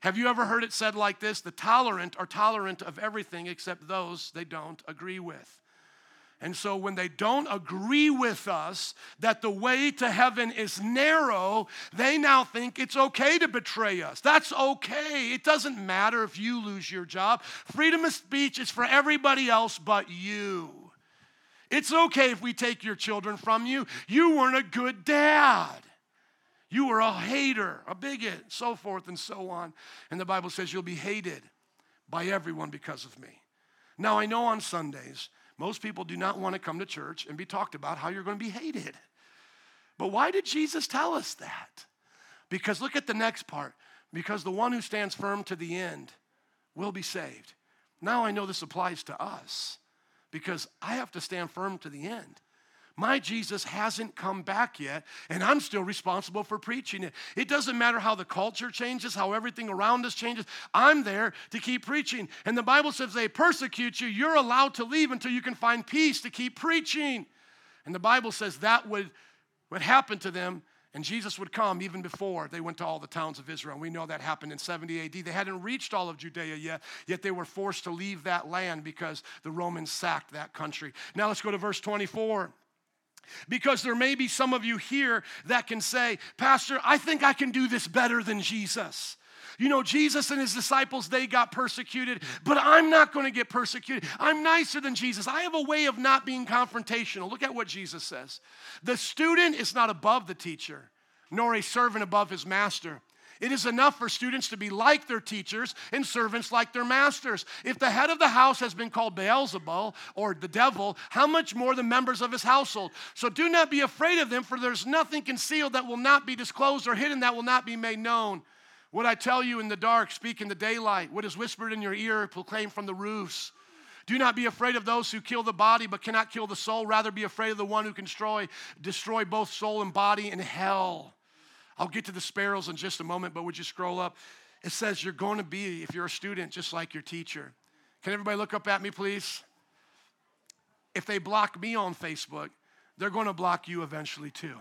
Have you ever heard it said like this? The tolerant are tolerant of everything except those they don't agree with. And so when they don't agree with us that the way to heaven is narrow, they now think it's okay to betray us. That's okay. It doesn't matter if you lose your job. Freedom of speech is for everybody else but you. It's okay if we take your children from you. You weren't a good dad. You were a hater, a bigot, so forth and so on. And the Bible says you'll be hated by everyone because of me. Now, I know on Sundays, most people do not want to come to church and be talked about how you're going to be hated. But why did Jesus tell us that? Because look at the next part. Because the one who stands firm to the end will be saved. Now I know this applies to us because I have to stand firm to the end. My Jesus hasn't come back yet, and I'm still responsible for preaching it. It doesn't matter how the culture changes, how everything around us changes. I'm there to keep preaching. And the Bible says they persecute you, you're allowed to leave until you can find peace to keep preaching. And the Bible says that would, would happen to them and Jesus would come even before they went to all the towns of Israel. And we know that happened in 70 AD. They hadn't reached all of Judea yet, yet they were forced to leave that land because the Romans sacked that country. Now let's go to verse 24. Because there may be some of you here that can say, Pastor, I think I can do this better than Jesus. You know, Jesus and his disciples, they got persecuted, but I'm not going to get persecuted. I'm nicer than Jesus. I have a way of not being confrontational. Look at what Jesus says The student is not above the teacher, nor a servant above his master. It is enough for students to be like their teachers and servants like their masters. If the head of the house has been called Beelzebul or the devil, how much more the members of his household? So do not be afraid of them, for there's nothing concealed that will not be disclosed or hidden that will not be made known. What I tell you in the dark, speak in the daylight. What is whispered in your ear, proclaim from the roofs. Do not be afraid of those who kill the body but cannot kill the soul. Rather, be afraid of the one who can destroy, destroy both soul and body in hell. I'll get to the sparrows in just a moment, but would you scroll up? It says you're going to be, if you're a student, just like your teacher. Can everybody look up at me, please? If they block me on Facebook, they're going to block you eventually too.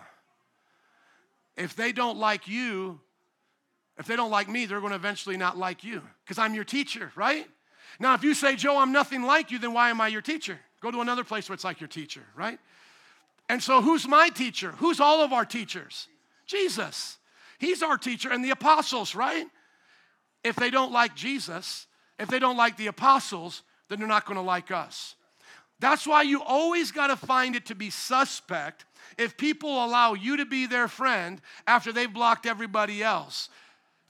If they don't like you, if they don't like me, they're going to eventually not like you because I'm your teacher, right? Now, if you say, Joe, I'm nothing like you, then why am I your teacher? Go to another place where it's like your teacher, right? And so, who's my teacher? Who's all of our teachers? Jesus. He's our teacher and the apostles, right? If they don't like Jesus, if they don't like the apostles, then they're not going to like us. That's why you always got to find it to be suspect if people allow you to be their friend after they've blocked everybody else.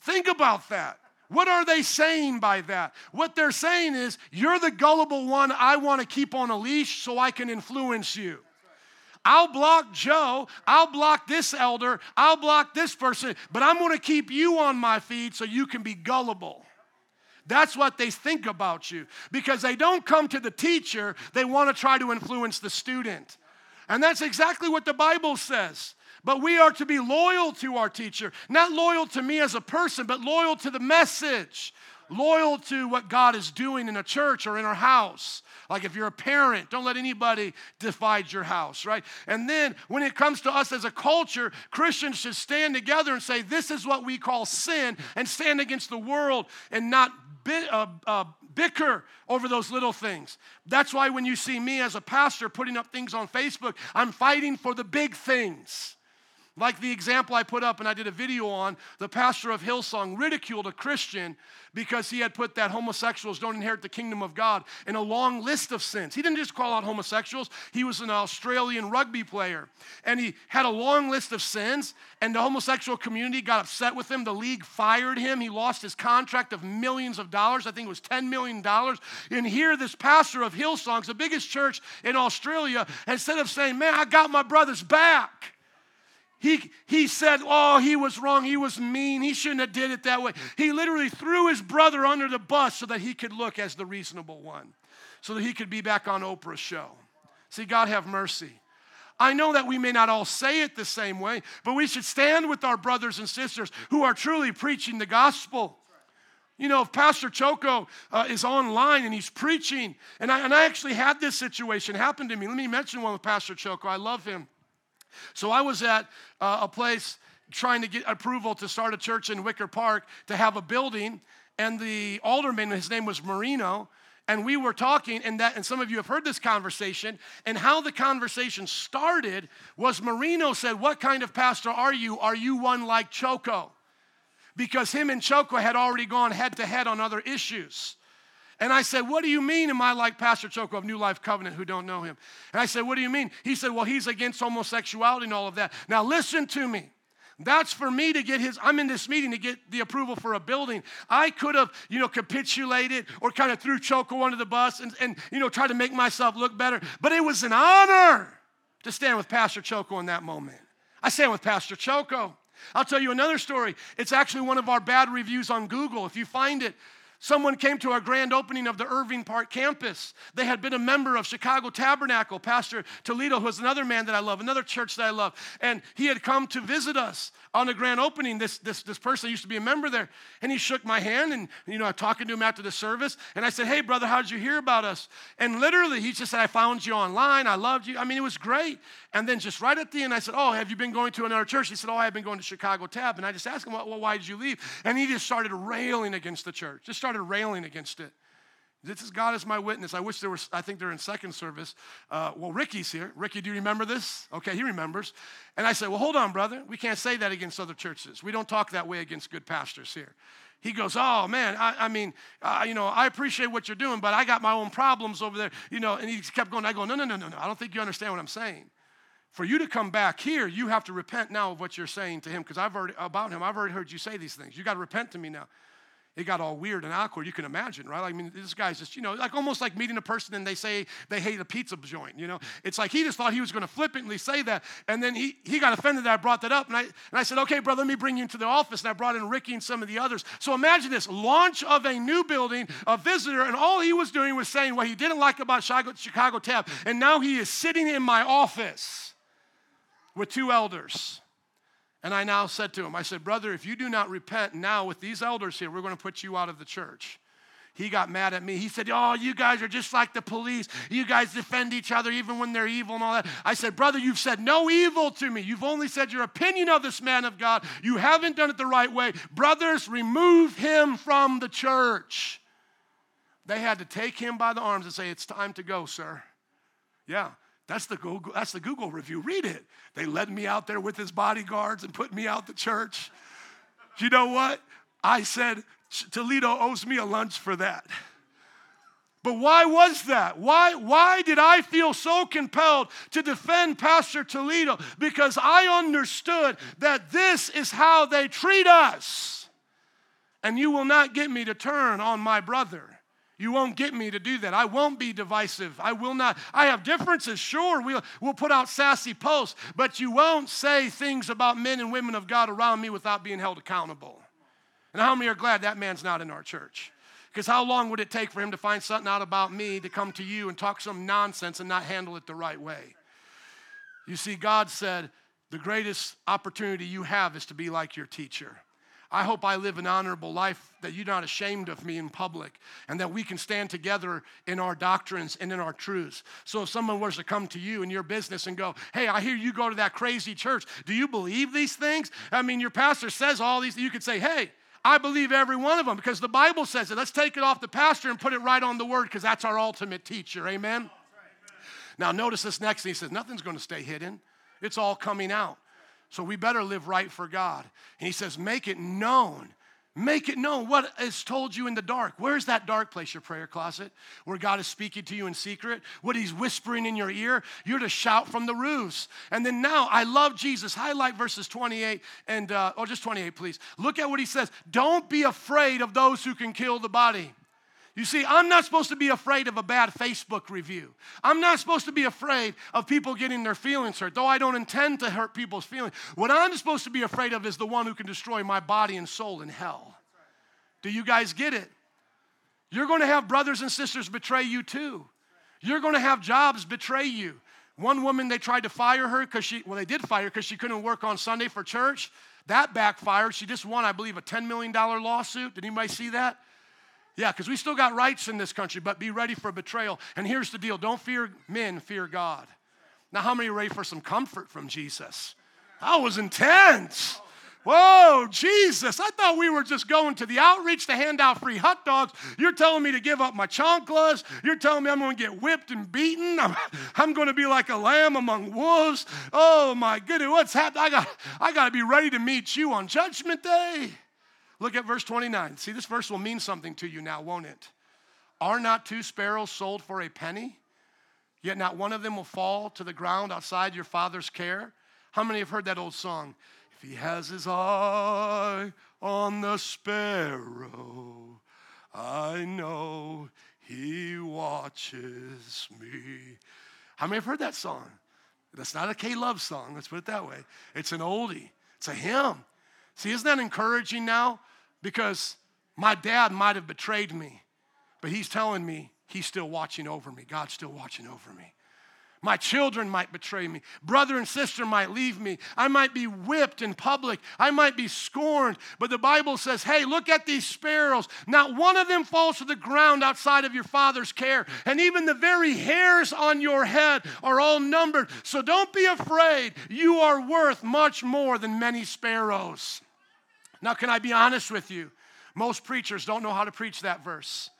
Think about that. What are they saying by that? What they're saying is, you're the gullible one I want to keep on a leash so I can influence you. I'll block Joe, I'll block this elder, I'll block this person, but I'm going to keep you on my feed so you can be gullible. That's what they think about you because they don't come to the teacher, they want to try to influence the student. And that's exactly what the Bible says. But we are to be loyal to our teacher, not loyal to me as a person, but loyal to the message loyal to what God is doing in a church or in our house. Like if you're a parent, don't let anybody divide your house, right? And then when it comes to us as a culture, Christians should stand together and say, This is what we call sin, and stand against the world and not uh, uh, bicker over those little things. That's why when you see me as a pastor putting up things on Facebook, I'm fighting for the big things. Like the example I put up and I did a video on, the pastor of Hillsong ridiculed a Christian because he had put that homosexuals don't inherit the kingdom of God in a long list of sins. He didn't just call out homosexuals, he was an Australian rugby player. And he had a long list of sins, and the homosexual community got upset with him. The league fired him. He lost his contract of millions of dollars. I think it was $10 million. And here, this pastor of Hillsong's the biggest church in Australia, instead of saying, Man, I got my brother's back he, he said, oh, he was wrong. He was mean. He shouldn't have did it that way. He literally threw his brother under the bus so that he could look as the reasonable one, so that he could be back on Oprah's show. See, God have mercy. I know that we may not all say it the same way, but we should stand with our brothers and sisters who are truly preaching the gospel. You know, if Pastor Choco uh, is online and he's preaching, and I, and I actually had this situation happen to me. Let me mention one with Pastor Choco. I love him. So I was at uh, a place trying to get approval to start a church in Wicker Park to have a building, and the alderman, his name was Moreno, and we were talking, and that, and some of you have heard this conversation, and how the conversation started was Moreno said, What kind of pastor are you? Are you one like Choco? Because him and Choco had already gone head to head on other issues. And I said, What do you mean, am I like Pastor Choco of New Life Covenant who don't know him? And I said, What do you mean? He said, Well, he's against homosexuality and all of that. Now, listen to me. That's for me to get his, I'm in this meeting to get the approval for a building. I could have, you know, capitulated or kind of threw Choco under the bus and, and, you know, try to make myself look better. But it was an honor to stand with Pastor Choco in that moment. I stand with Pastor Choco. I'll tell you another story. It's actually one of our bad reviews on Google. If you find it, Someone came to our grand opening of the Irving Park campus. They had been a member of Chicago Tabernacle. Pastor Toledo, who was another man that I love, another church that I love, and he had come to visit us on the grand opening. This, this, this person used to be a member there, and he shook my hand, and you know, I'm talking to him after the service, and I said, "Hey, brother, how did you hear about us?" And literally, he just said, "I found you online. I loved you." I mean, it was great. And then just right at the end, I said, "Oh, have you been going to another church?" He said, "Oh, I've been going to Chicago Tab." And I just asked him, "Well, why did you leave?" And he just started railing against the church. Just started railing against it. This is God is my witness. I wish there was, I think they're in second service. Uh, well, Ricky's here. Ricky, do you remember this? Okay, he remembers. And I said, Well, hold on, brother. We can't say that against other churches. We don't talk that way against good pastors here. He goes, Oh, man, I, I mean, uh, you know, I appreciate what you're doing, but I got my own problems over there, you know. And he kept going. I go, No, no, no, no, no. I don't think you understand what I'm saying. For you to come back here, you have to repent now of what you're saying to him because I've already, about him, I've already heard you say these things. You got to repent to me now it got all weird and awkward. You can imagine, right? I mean, this guy's just, you know, like almost like meeting a person and they say they hate a pizza joint, you know? It's like he just thought he was going to flippantly say that. And then he, he got offended that I brought that up. And I, and I said, okay, brother, let me bring you into the office. And I brought in Ricky and some of the others. So imagine this launch of a new building, a visitor, and all he was doing was saying what he didn't like about Chicago, Chicago Tab. And now he is sitting in my office with two elders. And I now said to him, I said, Brother, if you do not repent now with these elders here, we're going to put you out of the church. He got mad at me. He said, Oh, you guys are just like the police. You guys defend each other even when they're evil and all that. I said, Brother, you've said no evil to me. You've only said your opinion of this man of God. You haven't done it the right way. Brothers, remove him from the church. They had to take him by the arms and say, It's time to go, sir. Yeah. That's the, Google, that's the Google review. Read it. They led me out there with his bodyguards and put me out the church. You know what? I said, Toledo owes me a lunch for that. But why was that? Why, why did I feel so compelled to defend Pastor Toledo? Because I understood that this is how they treat us. And you will not get me to turn on my brother. You won't get me to do that. I won't be divisive. I will not. I have differences, sure. We'll, we'll put out sassy posts, but you won't say things about men and women of God around me without being held accountable. And how many are glad that man's not in our church? Because how long would it take for him to find something out about me to come to you and talk some nonsense and not handle it the right way? You see, God said, the greatest opportunity you have is to be like your teacher. I hope I live an honorable life, that you're not ashamed of me in public, and that we can stand together in our doctrines and in our truths. So if someone was to come to you in your business and go, Hey, I hear you go to that crazy church. Do you believe these things? I mean, your pastor says all these, you could say, Hey, I believe every one of them because the Bible says it. Let's take it off the pastor and put it right on the word because that's our ultimate teacher. Amen? Now, notice this next. Thing. He says, Nothing's going to stay hidden, it's all coming out. So we better live right for God. And he says, make it known. Make it known what is told you in the dark. Where's that dark place, your prayer closet, where God is speaking to you in secret? What He's whispering in your ear? You're to shout from the roofs. And then now, I love Jesus. Highlight verses 28 and, uh, oh, just 28, please. Look at what He says. Don't be afraid of those who can kill the body. You see, I'm not supposed to be afraid of a bad Facebook review. I'm not supposed to be afraid of people getting their feelings hurt, though I don't intend to hurt people's feelings. What I'm supposed to be afraid of is the one who can destroy my body and soul in hell. Do you guys get it? You're going to have brothers and sisters betray you too. You're going to have jobs betray you. One woman, they tried to fire her because she, well, they did fire her because she couldn't work on Sunday for church. That backfired. She just won, I believe, a $10 million lawsuit. Did anybody see that? Yeah, because we still got rights in this country, but be ready for betrayal. And here's the deal don't fear men, fear God. Now, how many are ready for some comfort from Jesus? That was intense. Whoa, Jesus, I thought we were just going to the outreach to hand out free hot dogs. You're telling me to give up my chanclas. You're telling me I'm going to get whipped and beaten. I'm, I'm going to be like a lamb among wolves. Oh, my goodness, what's happening? I got, I got to be ready to meet you on Judgment Day. Look at verse 29. See, this verse will mean something to you now, won't it? Are not two sparrows sold for a penny? Yet not one of them will fall to the ground outside your father's care. How many have heard that old song? If he has his eye on the sparrow, I know he watches me. How many have heard that song? That's not a K Love song, let's put it that way. It's an oldie, it's a hymn. See, isn't that encouraging now? Because my dad might have betrayed me, but he's telling me he's still watching over me. God's still watching over me. My children might betray me. Brother and sister might leave me. I might be whipped in public. I might be scorned. But the Bible says, hey, look at these sparrows. Not one of them falls to the ground outside of your father's care. And even the very hairs on your head are all numbered. So don't be afraid. You are worth much more than many sparrows. Now, can I be honest with you? Most preachers don't know how to preach that verse.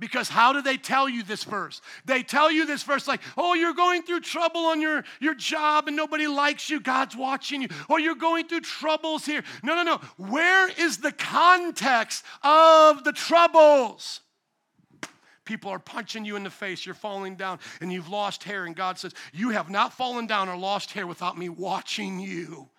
Because how do they tell you this verse? They tell you this verse like, oh, you're going through trouble on your, your job and nobody likes you, God's watching you. Or you're going through troubles here. No, no, no. Where is the context of the troubles? People are punching you in the face, you're falling down, and you've lost hair. And God says, You have not fallen down or lost hair without me watching you.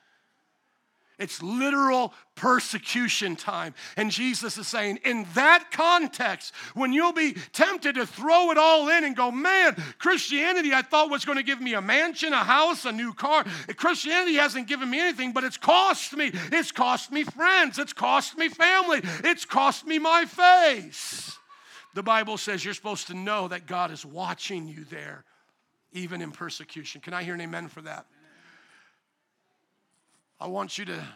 It's literal persecution time. And Jesus is saying, in that context, when you'll be tempted to throw it all in and go, man, Christianity I thought was going to give me a mansion, a house, a new car. Christianity hasn't given me anything, but it's cost me. It's cost me friends. It's cost me family. It's cost me my face. The Bible says you're supposed to know that God is watching you there, even in persecution. Can I hear an amen for that? I want you to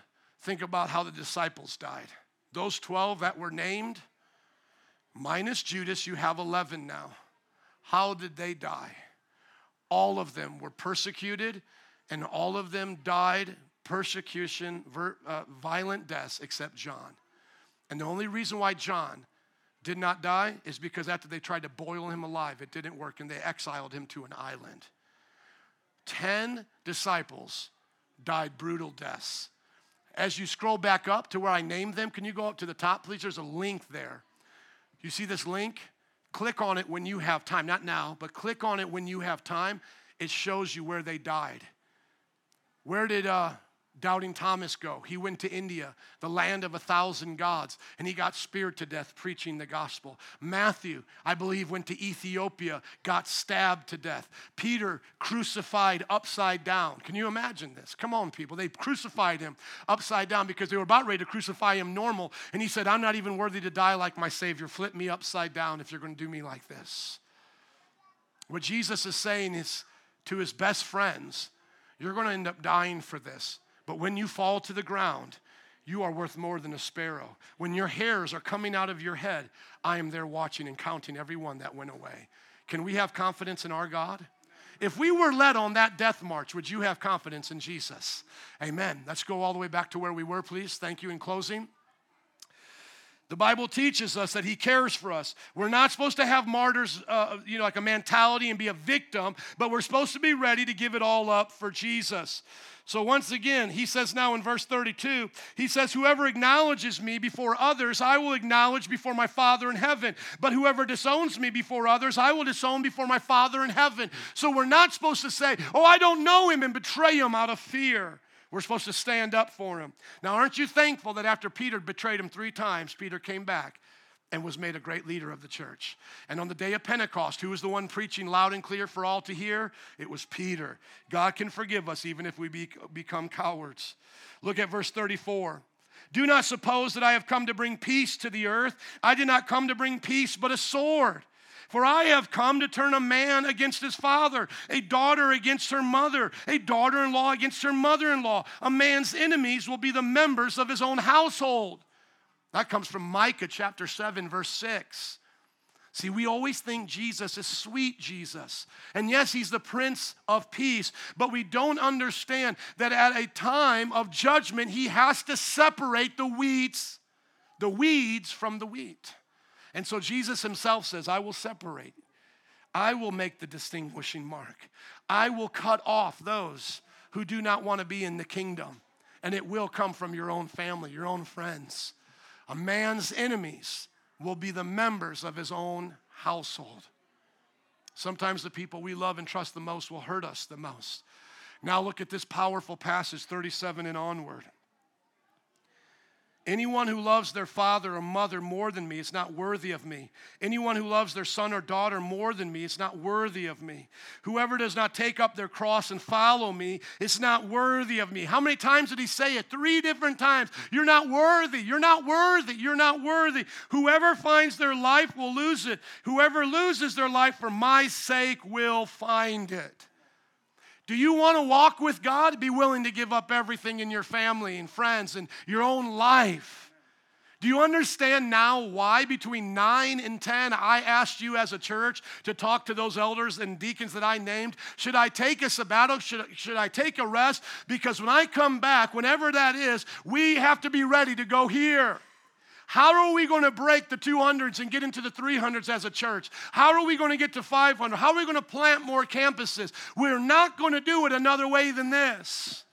think about how the disciples died. Those 12 that were named, minus Judas, you have 11 now. How did they die? All of them were persecuted, and all of them died persecution, ver, uh, violent deaths, except John. And the only reason why John did not die is because after they tried to boil him alive, it didn't work, and they exiled him to an island. Ten disciples died brutal deaths. As you scroll back up to where I named them, can you go up to the top, please? There's a link there. You see this link? Click on it when you have time. Not now, but click on it when you have time. It shows you where they died. Where did uh, Doubting Thomas go? He went to India, the land of a thousand gods, and he got speared to death preaching the gospel. Matthew, I believe, went to Ethiopia, got stabbed to death. Peter crucified upside down. Can you imagine this? Come on, people. They crucified him upside down because they were about ready to crucify him normal. And he said, I'm not even worthy to die like my Savior. Flip me upside down if you're going to do me like this. What Jesus is saying is to his best friends, you're going to end up dying for this. But when you fall to the ground, you are worth more than a sparrow. When your hairs are coming out of your head, I am there watching and counting every one that went away. Can we have confidence in our God? If we were led on that death march, would you have confidence in Jesus? Amen. Let's go all the way back to where we were, please. Thank you in closing. The Bible teaches us that He cares for us. We're not supposed to have martyrs, uh, you know, like a mentality and be a victim, but we're supposed to be ready to give it all up for Jesus. So, once again, he says now in verse 32, he says, Whoever acknowledges me before others, I will acknowledge before my Father in heaven. But whoever disowns me before others, I will disown before my Father in heaven. So, we're not supposed to say, Oh, I don't know him and betray him out of fear. We're supposed to stand up for him. Now, aren't you thankful that after Peter betrayed him three times, Peter came back and was made a great leader of the church. And on the day of Pentecost, who was the one preaching loud and clear for all to hear? It was Peter. God can forgive us even if we be, become cowards. Look at verse 34. Do not suppose that I have come to bring peace to the earth. I did not come to bring peace, but a sword. For I have come to turn a man against his father, a daughter against her mother, a daughter in law against her mother in law. A man's enemies will be the members of his own household. That comes from Micah chapter 7, verse 6. See, we always think Jesus is sweet Jesus. And yes, he's the Prince of Peace, but we don't understand that at a time of judgment, he has to separate the weeds, the weeds from the wheat. And so Jesus himself says, I will separate. I will make the distinguishing mark. I will cut off those who do not want to be in the kingdom. And it will come from your own family, your own friends. A man's enemies will be the members of his own household. Sometimes the people we love and trust the most will hurt us the most. Now look at this powerful passage, 37 and onward. Anyone who loves their father or mother more than me is not worthy of me. Anyone who loves their son or daughter more than me is not worthy of me. Whoever does not take up their cross and follow me is not worthy of me. How many times did he say it? Three different times. You're not worthy. You're not worthy. You're not worthy. Whoever finds their life will lose it. Whoever loses their life for my sake will find it. Do you want to walk with God? Be willing to give up everything in your family and friends and your own life. Do you understand now why between 9 and 10 I asked you as a church to talk to those elders and deacons that I named? Should I take a sabbatical? Should, should I take a rest? Because when I come back, whenever that is, we have to be ready to go here. How are we going to break the 200s and get into the 300s as a church? How are we going to get to 500? How are we going to plant more campuses? We're not going to do it another way than this.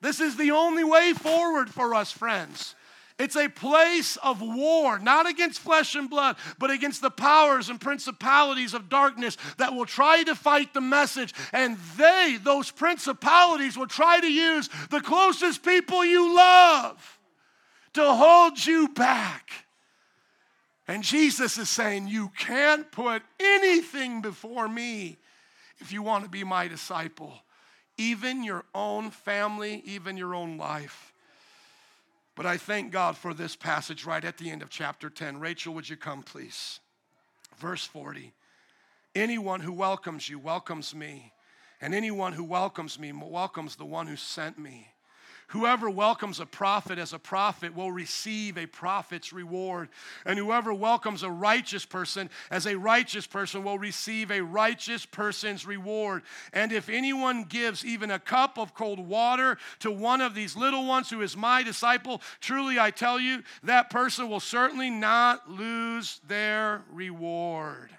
This is the only way forward for us, friends. It's a place of war, not against flesh and blood, but against the powers and principalities of darkness that will try to fight the message. And they, those principalities, will try to use the closest people you love to hold you back. And Jesus is saying, You can't put anything before me if you want to be my disciple, even your own family, even your own life. But I thank God for this passage right at the end of chapter 10. Rachel, would you come, please? Verse 40 Anyone who welcomes you welcomes me, and anyone who welcomes me welcomes the one who sent me. Whoever welcomes a prophet as a prophet will receive a prophet's reward. And whoever welcomes a righteous person as a righteous person will receive a righteous person's reward. And if anyone gives even a cup of cold water to one of these little ones who is my disciple, truly I tell you, that person will certainly not lose their reward.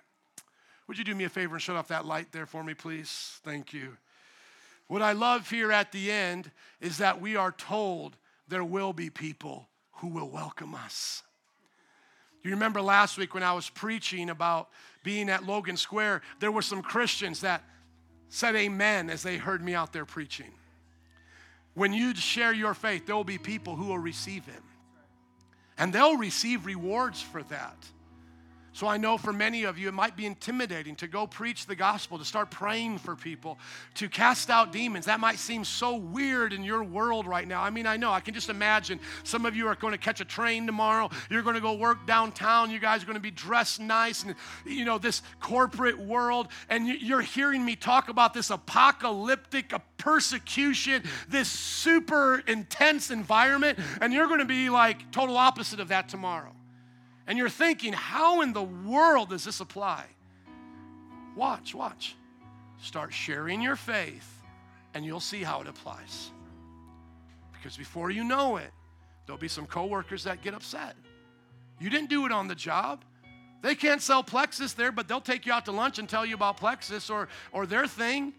Would you do me a favor and shut off that light there for me, please? Thank you. What I love here at the end is that we are told there will be people who will welcome us. You remember last week when I was preaching about being at Logan Square, there were some Christians that said amen as they heard me out there preaching. When you share your faith, there will be people who will receive it. And they'll receive rewards for that. So I know for many of you, it might be intimidating to go preach the gospel, to start praying for people, to cast out demons. That might seem so weird in your world right now. I mean, I know, I can just imagine some of you are going to catch a train tomorrow. You're going to go work downtown. You guys are going to be dressed nice and, you know, this corporate world. And you're hearing me talk about this apocalyptic persecution, this super intense environment. And you're going to be like total opposite of that tomorrow and you're thinking, how in the world does this apply? Watch, watch. Start sharing your faith, and you'll see how it applies. Because before you know it, there'll be some coworkers that get upset. You didn't do it on the job. They can't sell Plexus there, but they'll take you out to lunch and tell you about Plexus or, or their thing.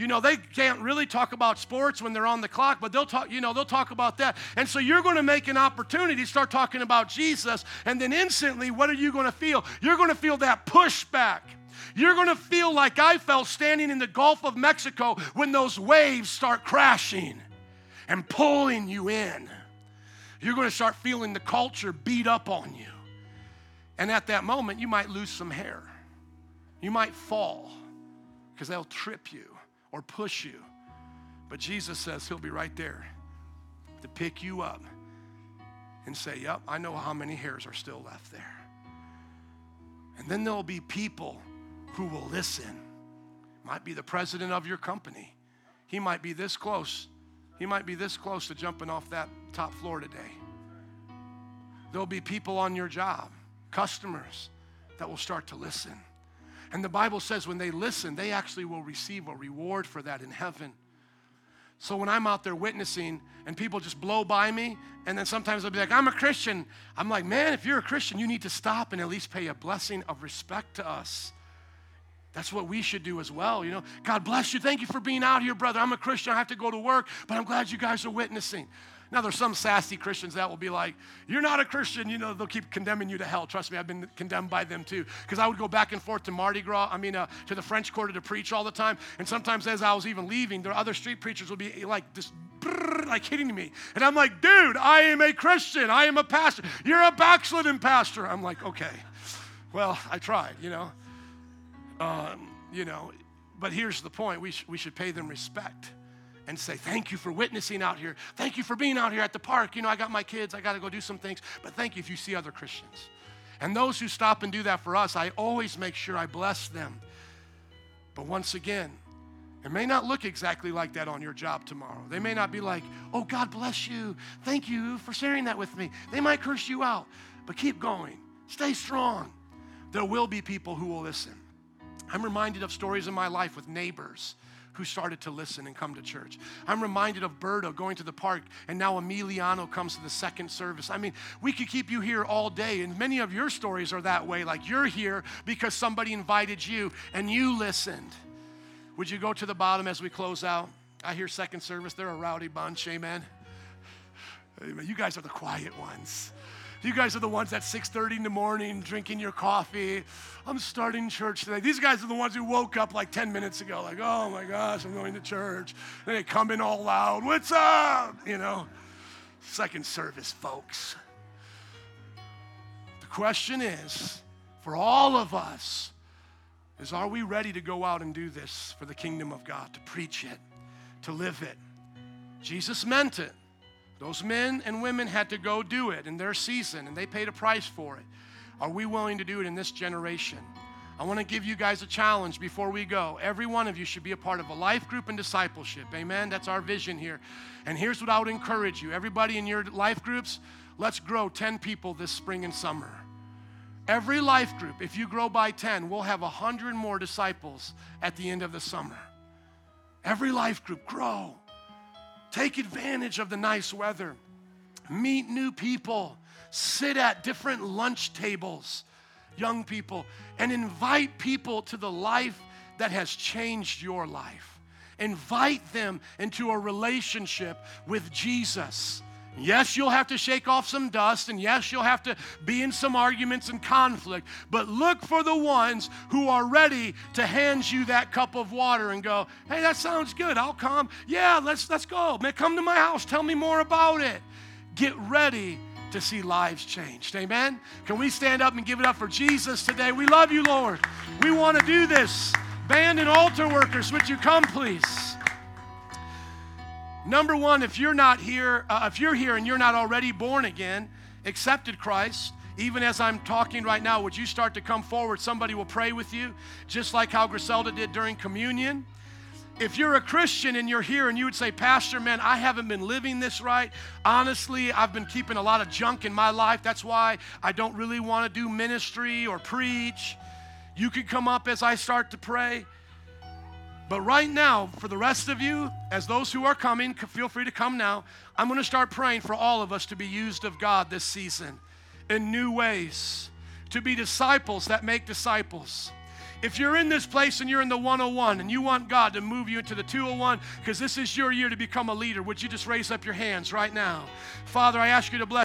You know, they can't really talk about sports when they're on the clock, but they'll talk, you know, they'll talk about that. And so you're going to make an opportunity to start talking about Jesus, and then instantly, what are you going to feel? You're going to feel that pushback. You're going to feel like I felt standing in the Gulf of Mexico when those waves start crashing and pulling you in. You're going to start feeling the culture beat up on you. And at that moment, you might lose some hair. You might fall because they'll trip you or push you. But Jesus says He'll be right there to pick you up and say, Yep, I know how many hairs are still left there. And then there'll be people who will listen. Might be the president of your company. He might be this close. He might be this close to jumping off that top floor today. There'll be people on your job, customers, that will start to listen. And the Bible says when they listen, they actually will receive a reward for that in heaven. So when I'm out there witnessing and people just blow by me, and then sometimes they'll be like, I'm a Christian. I'm like, man, if you're a Christian, you need to stop and at least pay a blessing of respect to us. That's what we should do as well. You know, God bless you. Thank you for being out here, brother. I'm a Christian. I have to go to work, but I'm glad you guys are witnessing. Now, there's some sassy Christians that will be like, You're not a Christian. You know, they'll keep condemning you to hell. Trust me, I've been condemned by them too. Because I would go back and forth to Mardi Gras, I mean, uh, to the French Quarter to preach all the time. And sometimes as I was even leaving, there other street preachers would be like, this, like hitting me. And I'm like, Dude, I am a Christian. I am a pastor. You're a backslidden pastor. I'm like, Okay. Well, I tried, you know. Um, you know, but here's the point we, sh- we should pay them respect and say, Thank you for witnessing out here. Thank you for being out here at the park. You know, I got my kids, I got to go do some things, but thank you if you see other Christians. And those who stop and do that for us, I always make sure I bless them. But once again, it may not look exactly like that on your job tomorrow. They may not be like, oh, God bless you. Thank you for sharing that with me. They might curse you out, but keep going. Stay strong. There will be people who will listen. I'm reminded of stories in my life with neighbors who started to listen and come to church. I'm reminded of Berto going to the park, and now Emiliano comes to the second service. I mean, we could keep you here all day, and many of your stories are that way. Like you're here because somebody invited you and you listened. Would you go to the bottom as we close out? I hear second service, they're a rowdy bunch, amen. amen. You guys are the quiet ones. You guys are the ones at 6:30 in the morning drinking your coffee. I'm starting church today. These guys are the ones who woke up like 10 minutes ago, like, oh my gosh, I'm going to church. And they come in all loud, what's up? You know, second service, folks. The question is, for all of us, is are we ready to go out and do this for the kingdom of God, to preach it, to live it? Jesus meant it. Those men and women had to go do it in their season, and they paid a price for it. Are we willing to do it in this generation? I want to give you guys a challenge before we go. Every one of you should be a part of a life group and discipleship. Amen. That's our vision here. And here's what I would encourage you everybody in your life groups, let's grow 10 people this spring and summer. Every life group, if you grow by 10, we'll have 100 more disciples at the end of the summer. Every life group, grow. Take advantage of the nice weather. Meet new people. Sit at different lunch tables, young people, and invite people to the life that has changed your life. Invite them into a relationship with Jesus. Yes, you'll have to shake off some dust, and yes, you'll have to be in some arguments and conflict, but look for the ones who are ready to hand you that cup of water and go, hey, that sounds good. I'll come. Yeah, let's, let's go. Man, come to my house. Tell me more about it. Get ready to see lives changed. Amen? Can we stand up and give it up for Jesus today? We love you, Lord. We want to do this. Band and altar workers, would you come, please? Number one, if you're not here, uh, if you're here and you're not already born again, accepted Christ, even as I'm talking right now, would you start to come forward? Somebody will pray with you, just like how Griselda did during communion. If you're a Christian and you're here and you would say, Pastor, man, I haven't been living this right. Honestly, I've been keeping a lot of junk in my life. That's why I don't really want to do ministry or preach. You can come up as I start to pray. But right now, for the rest of you, as those who are coming, feel free to come now. I'm going to start praying for all of us to be used of God this season in new ways, to be disciples that make disciples. If you're in this place and you're in the 101 and you want God to move you into the 201 because this is your year to become a leader, would you just raise up your hands right now? Father, I ask you to bless.